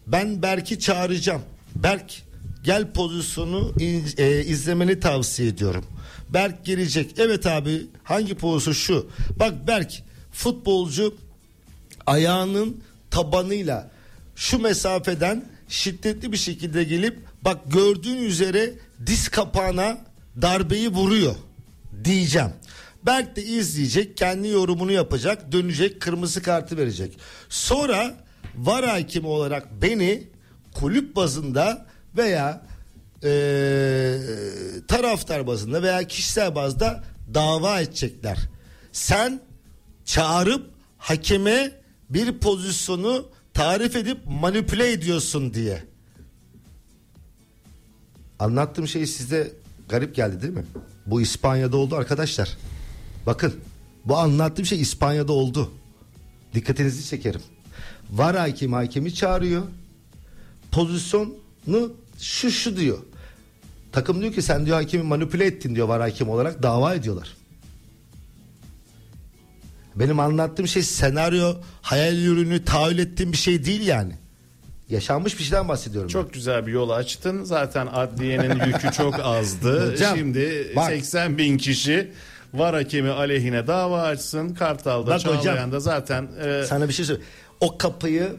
Ben Berk'i çağıracağım. Berk gel pozisyonu iz- e, izlemeni tavsiye ediyorum. Berk gelecek. Evet abi hangi pozisyon şu? Bak Berk futbolcu ayağının tabanıyla şu mesafeden şiddetli bir şekilde gelip bak gördüğün üzere diz kapağına darbeyi vuruyor diyeceğim. Berk de izleyecek, kendi yorumunu yapacak, dönecek, kırmızı kartı verecek. Sonra var hakimi olarak beni kulüp bazında veya eee, taraftar bazında veya kişisel bazda dava edecekler. Sen çağırıp hakeme bir pozisyonu tarif edip manipüle ediyorsun diye. Anlattığım şey size garip geldi değil mi? Bu İspanya'da oldu arkadaşlar. Bakın bu anlattığım şey İspanya'da oldu. Dikkatinizi çekerim. Var hakim hakemi çağırıyor. Pozisyonu şu şu diyor. Takım diyor ki sen diyor hakemi manipüle ettin diyor var hakim olarak dava ediyorlar. Benim anlattığım şey senaryo, hayal ürünü, tahayyül ettiğim bir şey değil yani. Yaşanmış bir şeyden bahsediyorum. Çok güzel bir yol açtın. Zaten adliyenin yükü çok azdı. Hocam, Şimdi bak. 80 bin kişi var hakemi aleyhine dava açsın. Kartal'da, Bak hocam. Çağlayan'da zaten e, Sana bir şey söyleyeyim. O kapıyı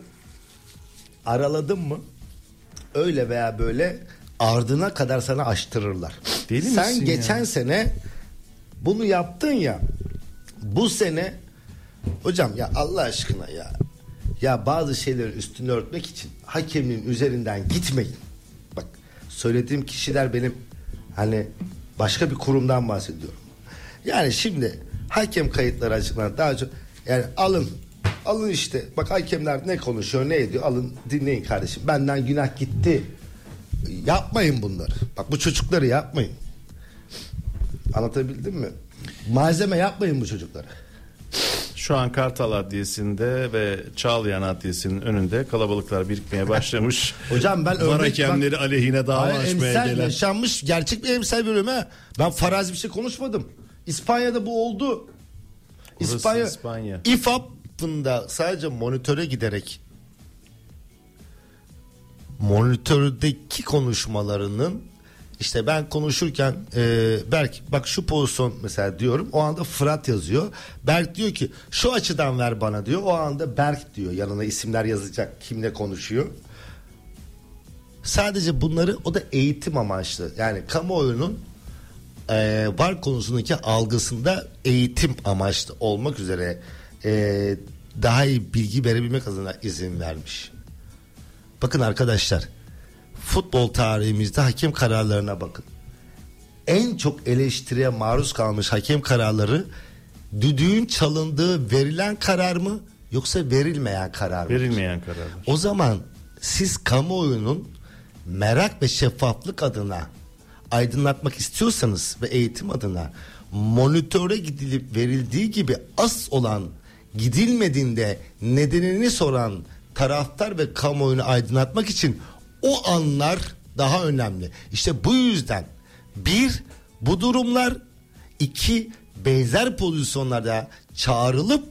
araladın mı? Öyle veya böyle ardına kadar sana açtırırlar. Deli Sen geçen ya? sene bunu yaptın ya. Bu sene hocam ya Allah aşkına ya. Ya bazı şeyleri üstünü örtmek için hakemin üzerinden gitmeyin. Bak söylediğim kişiler benim hani başka bir kurumdan bahsediyorum. Yani şimdi hakem kayıtları açıklanan daha çok yani alın alın işte bak hakemler ne konuşuyor ne ediyor alın dinleyin kardeşim benden günah gitti. Yapmayın bunları. Bak bu çocukları yapmayın. Anlatabildim mi? Malzeme yapmayın bu çocuklara. şu an Kartal Adliyesi'nde ve Çağlayan Adliyesi'nin önünde kalabalıklar birikmeye başlamış. Hocam ben var örnek- hakemleri bak- aleyhine dava açmaya emsal gelen. yaşanmış gerçek bir emsal bölüm ha. Ben farazi bir şey konuşmadım. İspanya'da bu oldu. İspanya, İspanya. İFAB'ında sadece monitöre giderek monitördeki konuşmalarının işte ben konuşurken e, Berk bak şu pozisyon mesela diyorum o anda Fırat yazıyor. Berk diyor ki şu açıdan ver bana diyor. O anda Berk diyor yanına isimler yazacak kimle konuşuyor. Sadece bunları o da eğitim amaçlı. Yani kamuoyunun e, var konusundaki algısında eğitim amaçlı olmak üzere e, daha iyi bilgi verebilmek adına izin vermiş. Bakın arkadaşlar futbol tarihimizde hakem kararlarına bakın. En çok eleştiriye maruz kalmış hakem kararları düdüğün çalındığı verilen karar mı yoksa verilmeyen karar mı? Verilmeyen kararlar. O zaman siz kamuoyunun merak ve şeffaflık adına aydınlatmak istiyorsanız ve eğitim adına monitöre gidilip verildiği gibi as olan gidilmediğinde nedenini soran taraftar ve kamuoyunu aydınlatmak için o anlar daha önemli. İşte bu yüzden bir Bu durumlar iki benzer pozisyonlarda çağrılıp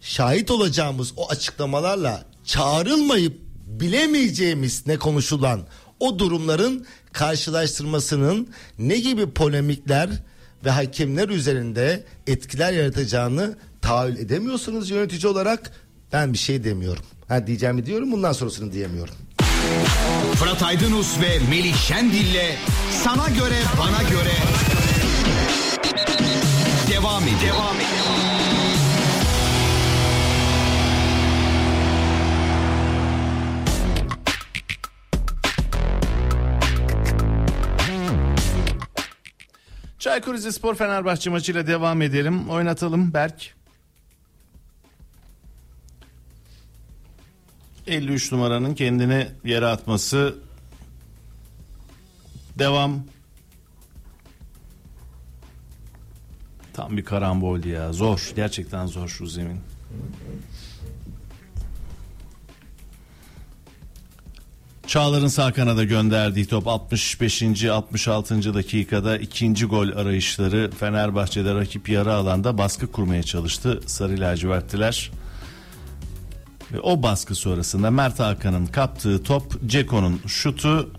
şahit olacağımız o açıklamalarla çağrılmayıp bilemeyeceğimiz ne konuşulan o durumların karşılaştırmasının ne gibi polemikler ve hakemler üzerinde etkiler yaratacağını tahayyül edemiyorsunuz yönetici olarak ben bir şey demiyorum. Ha diyeceğimi diyorum bundan sonrasını diyemiyorum. Fırat Aydınus ve Melih Şendil'le sana göre bana göre devam ediyor. Devam ediyor. Çaykur Rizespor Fenerbahçe maçıyla devam edelim. Oynatalım Berk. 53 numaranın kendini yere atması devam. Tam bir karamboldi ya. Zor. Gerçekten zor şu zemin. Çağlar'ın sağ kanada gönderdiği top 65. 66. dakikada ikinci gol arayışları Fenerbahçe'de rakip yarı alanda baskı kurmaya çalıştı Sarı lacivertliler. O baskı sonrasında Mert Hakan'ın kaptığı top Ceko'nun şutu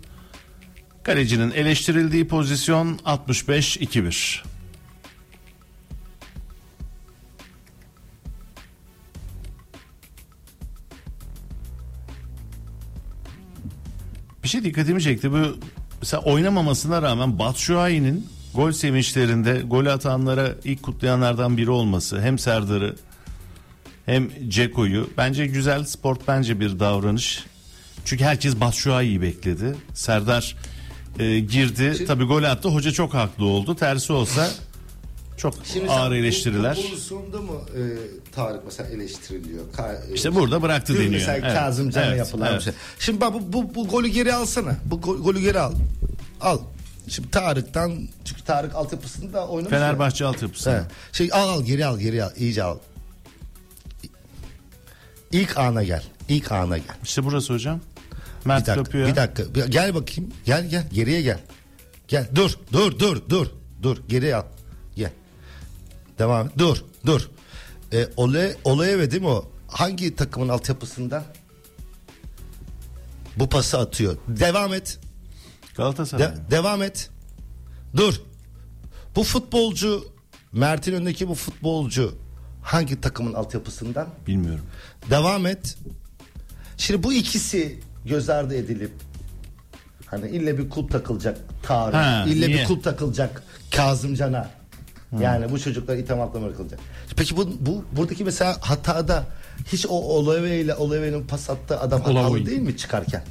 kalecinin eleştirildiği pozisyon 65-2-1. Bir şey dikkatimi çekti. Bu mesela oynamamasına rağmen Batshuayi'nin gol sevinçlerinde gol atanlara ilk kutlayanlardan biri olması hem Serdar'ı hem Ceko'yu bence güzel sport bence bir davranış. Çünkü herkes Batshuayi'yi bekledi. Serdar e, girdi. Tabii gol attı. Hoca çok haklı oldu. Tersi olsa çok ağır eleştiriler. Bu pozisyonda mı e, Tarık mesela eleştiriliyor? Ka- e, İşte burada bıraktı deniyor. Mesela Evet, Kazım Can'a evet, yapılan evet. şey. Şimdi bak bu, bu, bu golü geri alsana. Bu gol- golü geri al. Al. Şimdi Tarık'tan çünkü Tarık altyapısında oynamış. ya. Fenerbahçe altyapısı. He. Şey al al geri al geri al iyice al. İlk ana gel. İlk ana gel. İşte burası hocam. Bir Mert dakika, kapıyor. bir dakika. Bir- Gel bakayım. Gel gel geriye gel. Gel dur dur dur dur dur geriye al. Gel. Devam. Dur dur. E, Ole Oleye değil mi o? Hangi takımın altyapısından? Bu pası atıyor. Devam et. Galatasaray. De- devam et. Dur. Bu futbolcu Mert'in önündeki bu futbolcu hangi takımın altyapısından? Bilmiyorum. Devam et. Şimdi bu ikisi göz ardı edilip hani ille bir kulp takılacak Tarık, Ha, ille niye? bir kulp takılacak Kazımcan'a. Yani bu çocuklar itham altına bırakılacak. Peki bu, bu buradaki mesela hatada hiç o Olave ile Olave'nin pas attığı adam hatalı Olave. değil mi çıkarken?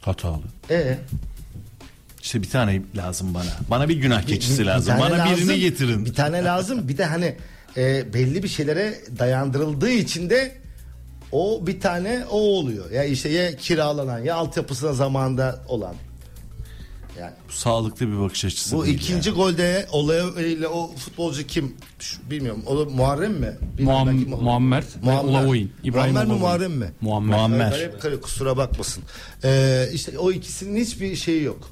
Hatalı. E İşte bir tane lazım bana. Bana bir günah keçisi Bir- bir lazım. tane Bana birini lazım, getirin. Bir tane lazım. Bir de hani e, belli bir şeylere dayandırıldığı için de o bir tane o oluyor. Ya işte ya kiralanan ya altyapısına zamanda olan. Yani Bu sağlıklı bir bakış açısı bu değil ikinci yani. golde olaya o futbolcu kim? Şu, bilmiyorum. O da Muharrem mi? Bilmiyorum, Muam- Muammer Muammer. İbrahim Muammer mi. Muharrem mi? Muammer. Muammer. Kare- kusura bakmasın. Ee, işte o ikisinin hiçbir şeyi yok.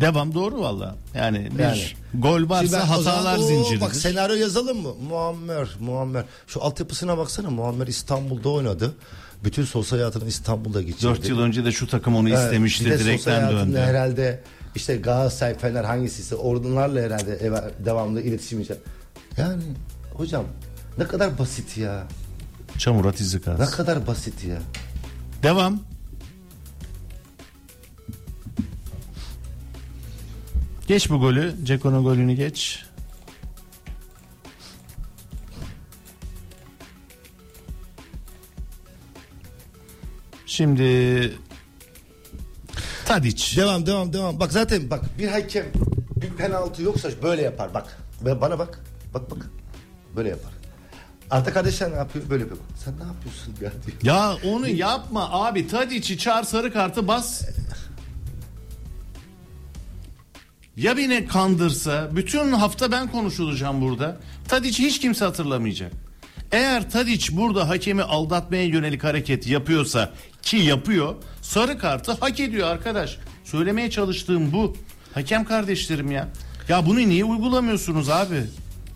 Devam doğru valla. Yani bir Yani. gol varsa ben zaman- hatalar Oo, zinciridir. Bak senaryo yazalım mı? Muammer, Muammer. Şu altyapısına baksana. Muammer İstanbul'da oynadı. Bütün sosyal hayatını İstanbul'da geçirdi. 4 yıl önce de şu takım onu Evet, istemişti. bir de direkten döndü. herhalde işte Galatasaray, Fener hangisiyse oradanlarla herhalde devamlı iletişim içer. Yani hocam ne kadar basit ya. Çamurat izi Ne kaz. kadar basit ya. Devam. Geç bu golü. Ceko'nun golünü geç. Şimdi Tadic. Devam devam devam. Bak zaten bak bir hakem bir penaltı yoksa böyle yapar bak. Bana bak. Bak bak. Böyle yapar. Arta kardeşler ne yapıyor? Böyle yapıyor. Sen ne yapıyorsun ya diyor. Ya onu yapma abi. Tadic'i çağır sarı kartı bas. Ya beni kandırsa bütün hafta ben konuşulacağım burada. Tadic hiç kimse hatırlamayacak. Eğer Tadic burada hakemi aldatmaya yönelik hareket yapıyorsa ki yapıyor sarı kartı hak ediyor arkadaş. Söylemeye çalıştığım bu. Hakem kardeşlerim ya. Ya bunu niye uygulamıyorsunuz abi?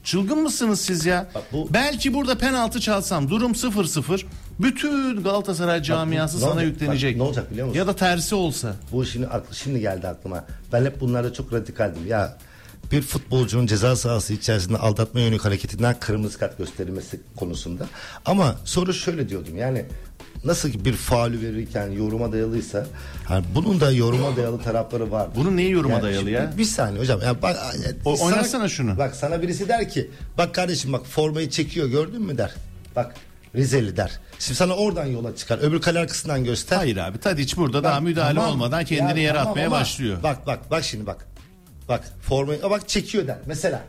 Çılgın mısınız siz ya? Bak bu- Belki burada penaltı çalsam durum 0-0. Bütün Galatasaray camiası sana olacak? yüklenecek. Bak, ne olacak biliyor musun? Ya da tersi olsa. Bu şimdi aklı şimdi geldi aklıma. Ben hep bunlarda çok radikaldim. Ya bir futbolcunun ceza sahası içerisinde aldatma yönelik hareketinden kırmızı kart gösterilmesi konusunda. Ama soru şöyle diyordum. Yani nasıl ki bir faulü verirken yoruma dayalıysa hani bunun da yoruma dayalı tarafları var. Bunun neyi yoruma Yani dayalı ya? Bir, bir saniye hocam. Ya bak, O- sana- şunu. Bak sana birisi der ki bak kardeşim bak formayı çekiyor gördün mü der. Bak Rizeli der. Şimdi sana oradan yola çıkar. Öbür kale arkasından göster. Hayır abi Tadiç burada daha Bak, müdahale tamam. olmadan kendini Ya yere tamam atmaya ama başlıyor. Bak bak bak şimdi bak. Bak formayı bak çekiyor der. Mesela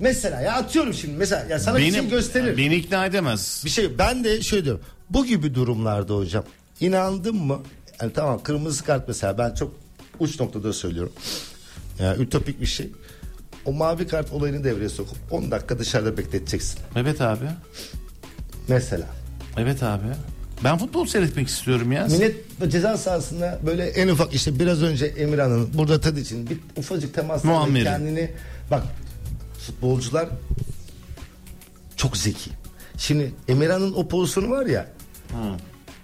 mesela ya atıyorum şimdi mesela ya sana bir şey gösterir. Beni ikna edemez. Bir şey ben de şöyle diyorum. Bu gibi durumlarda hocam inandın mı? Yani tamam kırmızı kart mesela ben çok uç noktada söylüyorum. Yani ütopik bir şey. O mavi kart olayını devreye sokup 10 dakika dışarıda bekleteceksin. Evet abi. Mesela. Evet abi. Ben futbol seyretmek istiyorum ya. Millet ceza sahasında böyle en ufak işte biraz önce Emirhan'ın burada Tadic'in bir ufacık temasla kendini bak futbolcular çok zeki. Şimdi Emirhan'ın o pozisyonu var ya.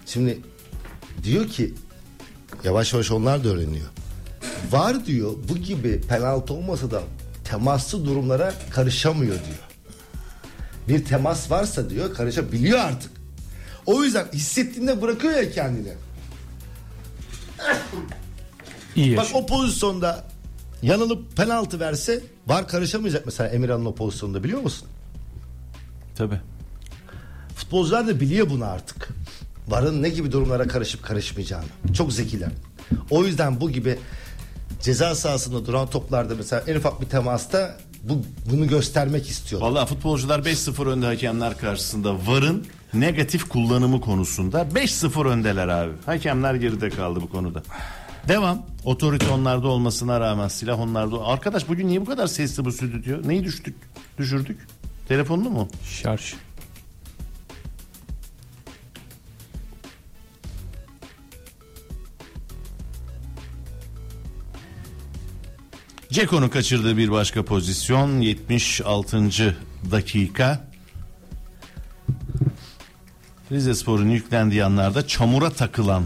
Şimdi diyor ki yavaş yavaş onlar da öğreniyor. Var diyor bu gibi penaltı olmasa da temaslı durumlara karışamıyor diyor. Bir temas varsa diyor karışabiliyor artık. O yüzden hissettiğinde bırakıyor ya kendini. İyi Bak o pozisyonda yanılıp penaltı verse var karışamayacak mesela Emirhan'ın o pozisyonda biliyor musun? Tabii. Futbolcular da biliyor bunu artık. Varın ne gibi durumlara karışıp karışmayacağını. Çok zekiler. O yüzden bu gibi ceza sahasında duran toplarda mesela en ufak bir temasta bu bunu göstermek istiyorlar. Vallahi futbolcular 5-0 önde hakemler karşısında. VAR'ın negatif kullanımı konusunda 5-0 öndeler abi. Hakemler geride kaldı bu konuda. Devam. Otorite onlarda olmasına rağmen silah onlarda. Arkadaş bugün niye bu kadar sesli bu stüdyo? Neyi düştük? Düşürdük? Telefonunu mu? şarj. Ceko'nun kaçırdığı bir başka pozisyon 76. dakika. Rize Spor'un yüklendiği anlarda çamura takılan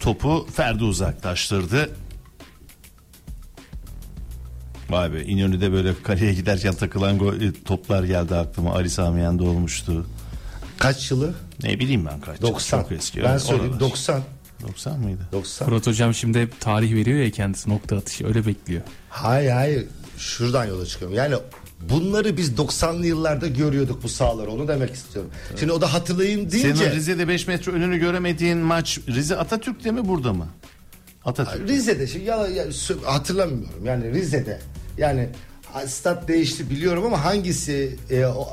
topu Ferdi uzaklaştırdı. Vay be İnönü'de böyle kaleye giderken takılan gol, e, toplar geldi aklıma. Ali Samiyen'de olmuştu. Kaç yılı? Ne bileyim ben kaç. 90. Çok eski. Ben söyleyeyim oralar. 90. 90 mıydı? 90. Fırat hocam şimdi hep tarih veriyor ya kendisi nokta atışı öyle bekliyor. Hayır hayır. Şuradan yola çıkıyorum. Yani bunları biz 90'lı yıllarda görüyorduk bu sahaları. Onu demek istiyorum. Şimdi o da hatırlayayım deyince. Senin Rize'de 5 metre önünü göremediğin maç Rize Atatürk'te mi burada mı? Atatürk. Rize'de şimdi ya, ya, hatırlamıyorum. Yani Rize'de. Yani stat değişti biliyorum ama hangisi e, o,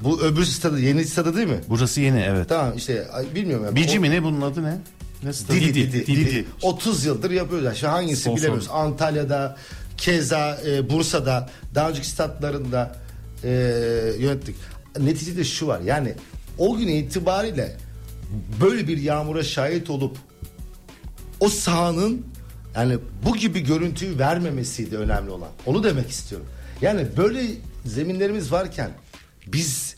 bu öbür stadı yeni stadı değil mi? Burası yeni evet. Tamam işte bilmiyorum. Yani. Bici O- mi ne bunun adı ne? Ne stadı? Didi, Didi, Didi. Didi. 30 yıldır yapıyoruz. Yani şu hangisi Son bilemiyoruz. son. Antalya'da, keza e, Bursa'da, daha önceki statlarında e, yönettik. Neticede şu var. Yani o gün itibariyle böyle bir yağmura şahit olup o sahanın yani bu gibi görüntüyü vermemesiydi önemli olan. Onu demek istiyorum. Yani böyle zeminlerimiz varken biz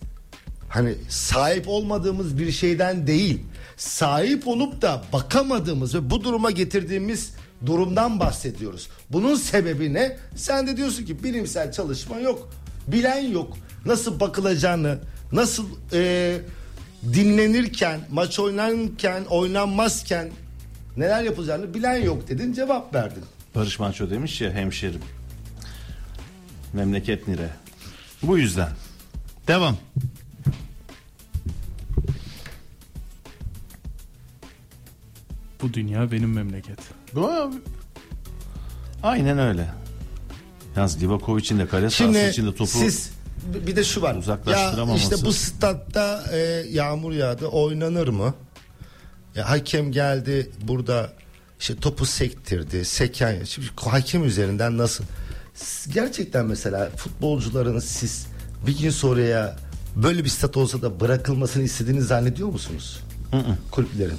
hani sahip olmadığımız bir şeyden değil sahip olup da bakamadığımız ve bu duruma getirdiğimiz durumdan bahsediyoruz. Bunun sebebi ne? Sen de diyorsun ki bilimsel çalışma yok. Bilen yok. Nasıl bakılacağını, nasıl e, dinlenirken, maç oynanırken, oynanmazken neler yapılacağını bilen yok dedin cevap verdin. Barış Manço demiş ya hemşerim. Memleket nire. Bu yüzden. Devam. Bu dünya benim memleket. Bu abi. Aynen öyle. Yalnız Livakovic'in de kale sahası Şimdi içinde topu siz bir de şu var. Ya uzaklaştıramaması. işte bu statta e, yağmur yağdı oynanır mı? Ya hakem geldi burada işte topu sektirdi. Seken şimdi hakem üzerinden nasıl? S- Gerçekten mesela futbolcuların siz bir gün sonraya böyle bir stat olsa da bırakılmasını istediğini zannediyor musunuz? Kulüplerin.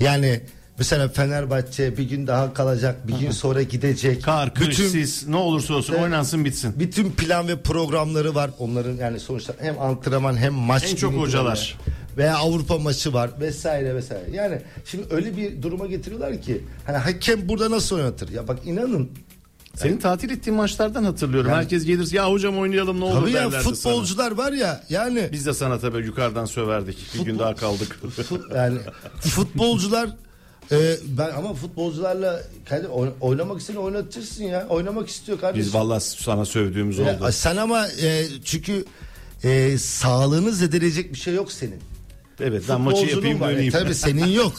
Yani Mesela Fenerbahçe bir gün daha kalacak, bir gün sonra gidecek. Kar, kış, Bütün- sis ne olursa olsun Evet. oynansın bitsin. bütün plan ve programları var. Onların yani sonuçta hem antrenman hem maç. En çok hocalar. Veya Avrupa maçı var vesaire vesaire. Yani şimdi öyle bir duruma getiriyorlar ki hani hakem burada nasıl oynatır? Ya bak inanın Senin tatil ettiğin maçlardan hatırlıyorum. Yani- Herkes gelir ya hocam oynayalım ne olur tabii ya derlerdi futbolcular var ya yani sana. Biz de sana tabii yukarıdan söverdik. Bir gün daha kaldık. Yani futbolcular e, ben ama futbolcularla kendi oyn- oynamak istediğini oynatırsın ya. Oynamak istiyor kardeşim. Biz vallahi sana sövdüğümüz Ya, oldu. sen ama e, çünkü e, sağlığını zedeleyecek bir şey yok senin. Evet ben maçı yapayım var. E, döneyim. Tabii senin yok.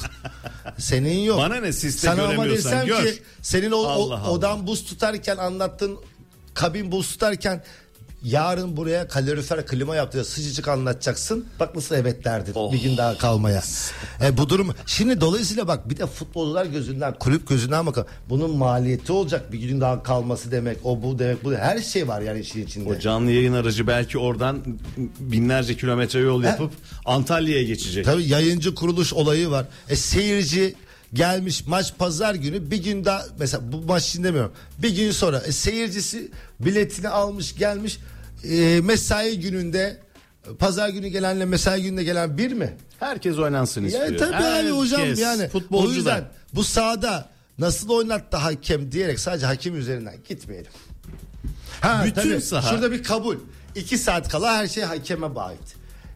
Senin yok. Bana ne, siz de Sana ama göremiyorsan desem gör. ki senin o, o- Allah Allah. odan buz tutarken anlattığın kabin buz tutarken yarın buraya kalorifer klima yaptı sıcacık anlatacaksın. Bak nasıl evet derdin Oh. bir gün daha kalmaya. E, bu durum şimdi dolayısıyla bak bir de futbolcular gözünden kulüp gözünden bakalım. Bunun maliyeti olacak bir gün daha kalması demek o bu demek bu her şey var yani işin içinde. O canlı yayın aracı belki oradan binlerce kilometre yol yapıp Antalya'ya geçecek. Tabii yayıncı kuruluş olayı var. E seyirci gelmiş maç pazar günü bir gün daha mesela bu maç için demiyorum. Bir gün sonra e, seyircisi biletini almış gelmiş e, mesai gününde pazar günü gelenle mesai gününde gelen bir mi? Herkes oynansın istiyor. Yani tabii abi hocam Herkes, yani futbolcu o yüzden da. bu sahada nasıl oynattı hakem diyerek sadece hakem üzerinden gitmeyelim. Ha, Bütün tabii, saha- Şurada bir kabul. İki saat kala her şey hakeme ait.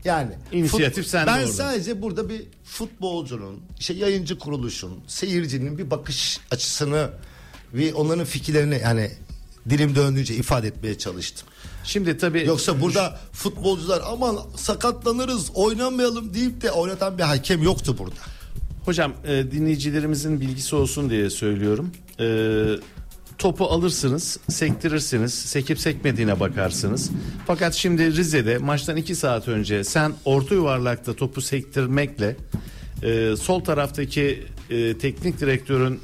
Yani İnisiyatif fut- sende Ben orada. sadece burada bir futbolcunun, işte yayıncı kuruluşun, seyircinin bir bakış açısını ve onların fikirlerini yani dilim döndüğünce ifade etmeye çalıştım. Şimdi tabii Yoksa burada futbolcular aman sakatlanırız oynamayalım deyip de oynatan bir hakem yoktu burada. Hocam e, dinleyicilerimizin bilgisi olsun diye söylüyorum. E, topu alırsınız, sektirirsiniz, sekip sekmediğine bakarsınız. Fakat şimdi Rize'de maçtan 2 saat önce sen orta yuvarlakta topu sektirmekle e, sol taraftaki e, teknik direktörün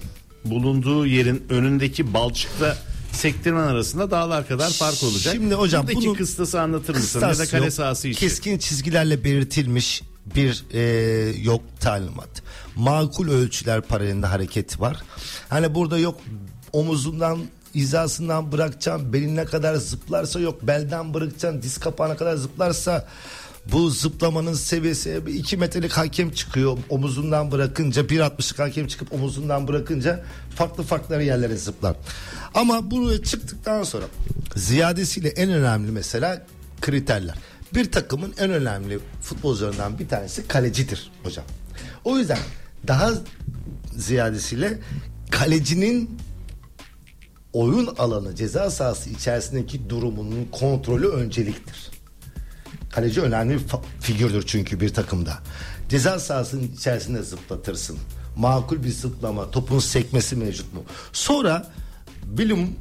bulunduğu yerin önündeki balçıkla sektirmen arasında dağlar kadar fark olacak. Şimdi hocam Buradaki bunu kıstası anlatır mısın? Ya da kale sahası için. Keskin çizgilerle belirtilmiş bir e, yok talimat. Makul ölçüler paralelinde hareket var. Hani burada yok omuzundan hizasından bırakacağım beline kadar zıplarsa yok belden bırakacağım diz kapağına kadar zıplarsa bu zıplamanın seviyesi bir iki metrelik hakem çıkıyor omuzundan bırakınca 1.60'lık hakem çıkıp omuzundan bırakınca farklı farklı yerlere zıplar. Ama buraya çıktıktan sonra ziyadesiyle en önemli mesela kriterler. Bir takımın en önemli futbolcularından bir tanesi kalecidir hocam. O yüzden daha ziyadesiyle kalecinin oyun alanı ceza sahası içerisindeki durumunun kontrolü önceliktir. Kaleci önemli bir figürdür çünkü bir takımda. Ceza sahasının içerisinde zıplatırsın. Makul bir zıplama, topun sekmesi mevcut mu? Sonra bilim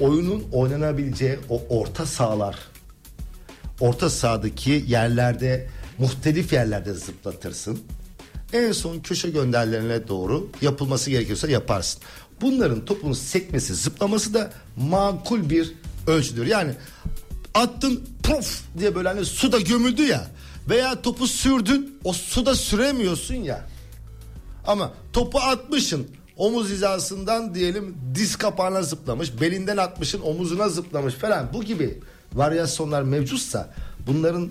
oyunun oynanabileceği o orta sahalar orta sahadaki yerlerde muhtelif yerlerde zıplatırsın. En son köşe gönderlerine doğru yapılması gerekiyorsa yaparsın. Bunların topun sekmesi, zıplaması da makul bir ölçüdür. Yani attın prof diye böyle hani suda gömüldü ya veya topu sürdün o suda süremiyorsun ya. Ama topu atmışın omuz hizasından diyelim diz kapağına zıplamış belinden atmışın omuzuna zıplamış falan bu gibi varyasyonlar mevcutsa bunların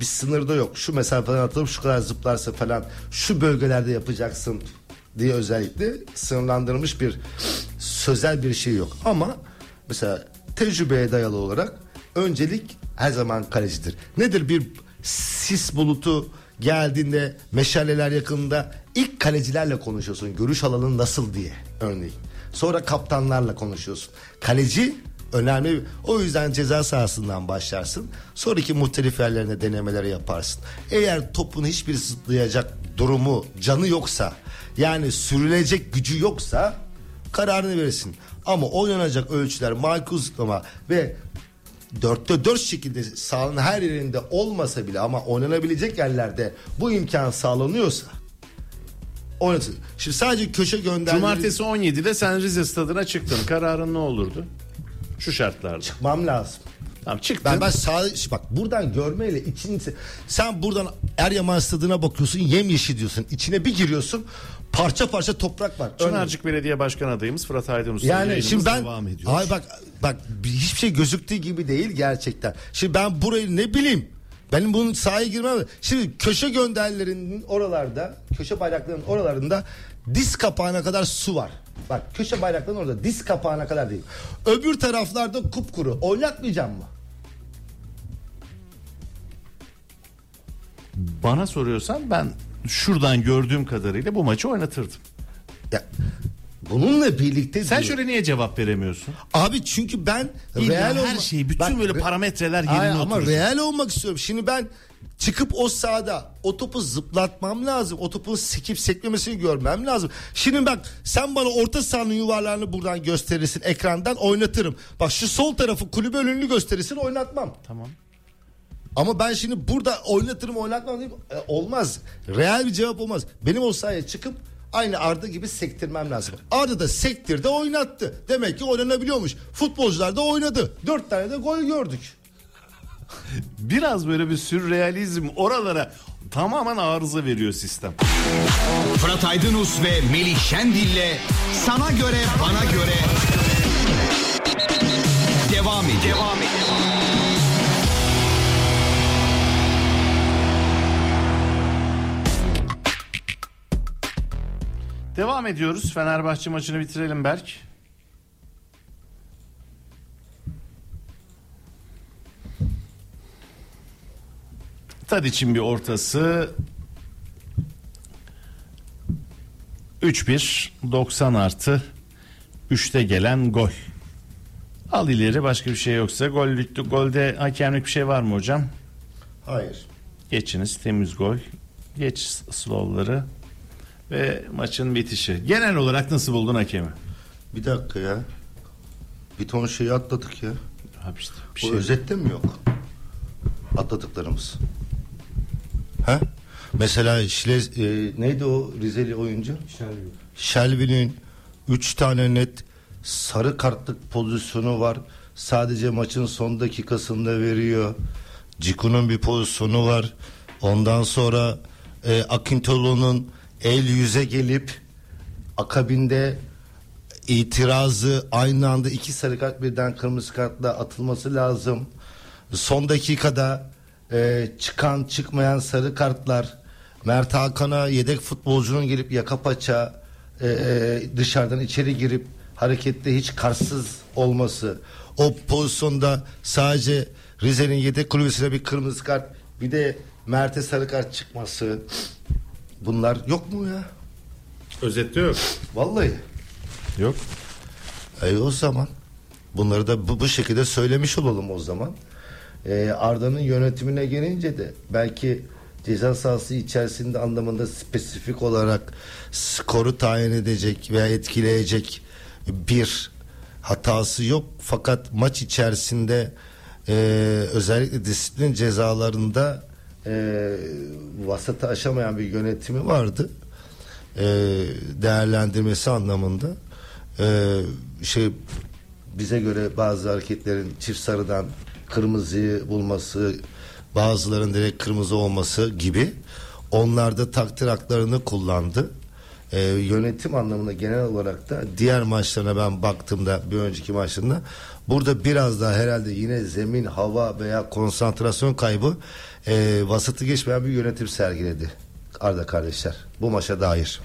bir sınırda yok. Şu mesafeden atılıp şu kadar zıplarsa falan şu bölgelerde yapacaksın diye özellikle sınırlandırılmış bir sözel bir şey yok. Ama mesela tecrübeye dayalı olarak öncelik her zaman kalecidir. Nedir bir sis bulutu geldiğinde meşaleler yakında ilk kalecilerle konuşuyorsun. Görüş alanın nasıl diye örneğin. Sonra kaptanlarla konuşuyorsun. Kaleci önemli. O yüzden ceza sahasından başlarsın. Sonraki muhtelif yerlerine denemeleri yaparsın. Eğer topun hiçbir zıplayacak durumu, canı yoksa yani sürülecek gücü yoksa kararını verirsin. Ama oynanacak ölçüler makul zıplama ve dörtte dört şekilde sahanın her yerinde olmasa bile ama oynanabilecek yerlerde bu imkan sağlanıyorsa oynatın. Şimdi sadece köşe göndermeleri Cumartesi 17'de sen Rize stadına çıktın. Kararın ne olurdu? Şu şartlarda. çıkmam lazım. Tamam çıktın. Ben ben sağ bak buradan görmeyle için sen buradan Eryaman stadına bakıyorsun yemyeşil diyorsun. İçine bir giriyorsun parça parça toprak var. Örneğin- Çınarcık Belediye Başkan adayımız Fırat Aydınus. yani Yayınımız şimdi ben devam ediyor. Ay bak bak bir- hiçbir şey gözüktüğü gibi değil gerçekten. Şimdi ben burayı ne bileyim benim bunun sahaya girmem. Şimdi köşe gönderlerinin oralarda, köşe bayraklarının oralarında diz kapağına kadar su var. Bak köşe bayraklarının orada diz kapağına kadar değil. Öbür taraflarda kupkuru. Oynatmayacağım mı? Bana soruyorsan ben şuradan gördüğüm kadarıyla bu maçı oynatırdım. Ya bununla birlikte Sen diyor. şöyle niye cevap veremiyorsun? Abi çünkü ben İlla real her olma- şey, bütün Bak, böyle re- parametreler yerine Ay, Ama real olmak istiyorum. Şimdi ben çıkıp o sahada o topu zıplatmam lazım. O topu sekip sekmemesini görmem lazım. Şimdi bak sen bana orta sahanın yuvarlarını buradan gösterirsin. Ekrandan oynatırım. Bak şu sol tarafı kulübe önünü gösterirsin oynatmam. Tamam. Ama ben şimdi burada oynatırım oynatmam diyeyim. E, olmaz. Real bir cevap olmaz. Benim o sahaya çıkıp aynı Arda gibi sektirmem lazım. Arda da sektirdi oynattı. Demek ki oynanabiliyormuş. Futbolcular da oynadı. Dört tane de gol gördük. Biraz böyle bir sürrealizm oralara tamamen arıza veriyor sistem. Fırat Aydınus ve Melih Şendil'le sana göre bana göre devam ediyor. Devam ediyor. Devam ediyoruz. Fenerbahçe maçını bitirelim Berk. Tadic'in bir ortası 3-1 90 artı 3'te gelen gol. Al ileri başka bir şey yoksa gollük, golde hakemlik bir şey var mı hocam? Hayır. Geçiniz temiz gol. Geç slowları ve maçın bitişi. Genel olarak nasıl buldun hakemi? Bir dakika ya. Bir ton şeyi atladık ya. Abi işte bir Bu şey. özette mi yok? Atladıklarımız. He? Mesela Şile, e, neydi o Rizeli oyuncu? Şelvi. Şelvi'nin 3 tane net sarı kartlık pozisyonu var. Sadece maçın son dakikasında veriyor. Ciku'nun bir pozisyonu var. Ondan sonra e, Akintolu'nun el yüze gelip akabinde itirazı aynı anda iki sarı kart birden kırmızı kartla atılması lazım. Son dakikada e, çıkan çıkmayan sarı kartlar Mert Hakan'a yedek futbolcunun gelip yaka paça e, e, dışarıdan içeri girip harekette hiç karsız olması o pozisyonda sadece Rize'nin yedek kulübesine bir kırmızı kart bir de Mert'e sarı kart çıkması bunlar yok mu ya? Özette yok. Vallahi. Yok. E o zaman bunları da bu, bu şekilde söylemiş olalım o zaman. E, Arda'nın yönetimine gelince de belki ceza sahası içerisinde anlamında spesifik olarak skoru tayin edecek veya etkileyecek bir hatası yok. Fakat maç içerisinde e, özellikle disiplin cezalarında e, vasatı aşamayan bir yönetimi vardı. E, değerlendirmesi anlamında e, şey bize göre bazı hareketlerin çift sarıdan kırmızıyı bulması bazıların direkt kırmızı olması gibi onlar da takdir haklarını kullandı. Ee, yönetim anlamında genel olarak da diğer maçlarına ben baktığımda bir önceki maçlarına burada biraz daha herhalde yine zemin hava veya konsantrasyon kaybı e, vasatı geçmeyen bir yönetim sergiledi Arda kardeşler bu maça dair.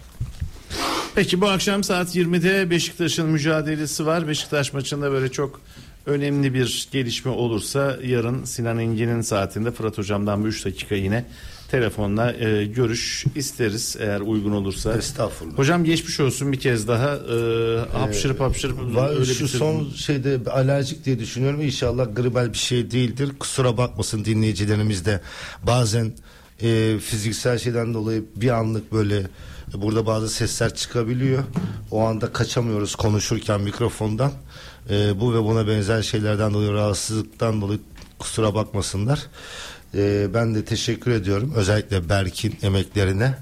Peki bu akşam saat 20'de Beşiktaş'ın mücadelesi var. Beşiktaş maçında böyle çok önemli bir gelişme olursa yarın Sinan Engin'in saatinde Fırat Hocam'dan bir 3 dakika yine telefonla e, görüş isteriz eğer uygun olursa. Estağfurullah. Hocam geçmiş olsun bir kez daha. E, hapşırıp hapşırıp Var, öyle şu bitirdin. son şeyde alerjik diye düşünüyorum. İnşallah gribal bir şey değildir. Kusura bakmasın dinleyicilerimiz de. Bazen e, fiziksel şeyden dolayı bir anlık böyle burada bazı sesler çıkabiliyor. O anda kaçamıyoruz konuşurken mikrofondan. E, bu ve buna benzer şeylerden dolayı rahatsızlıktan dolayı kusura bakmasınlar. E, ben de teşekkür ediyorum. Özellikle Berk'in emeklerine.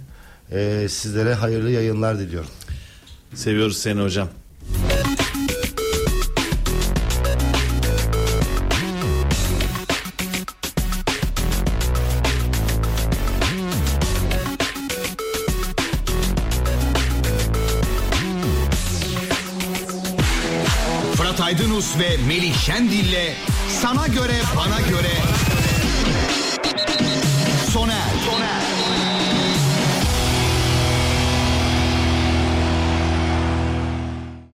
E, sizlere hayırlı yayınlar diliyorum. Seviyoruz seni hocam. Fırat Aydınus ve Melih Şendil'le Sana Göre Bana Göre Sonar. Sonar.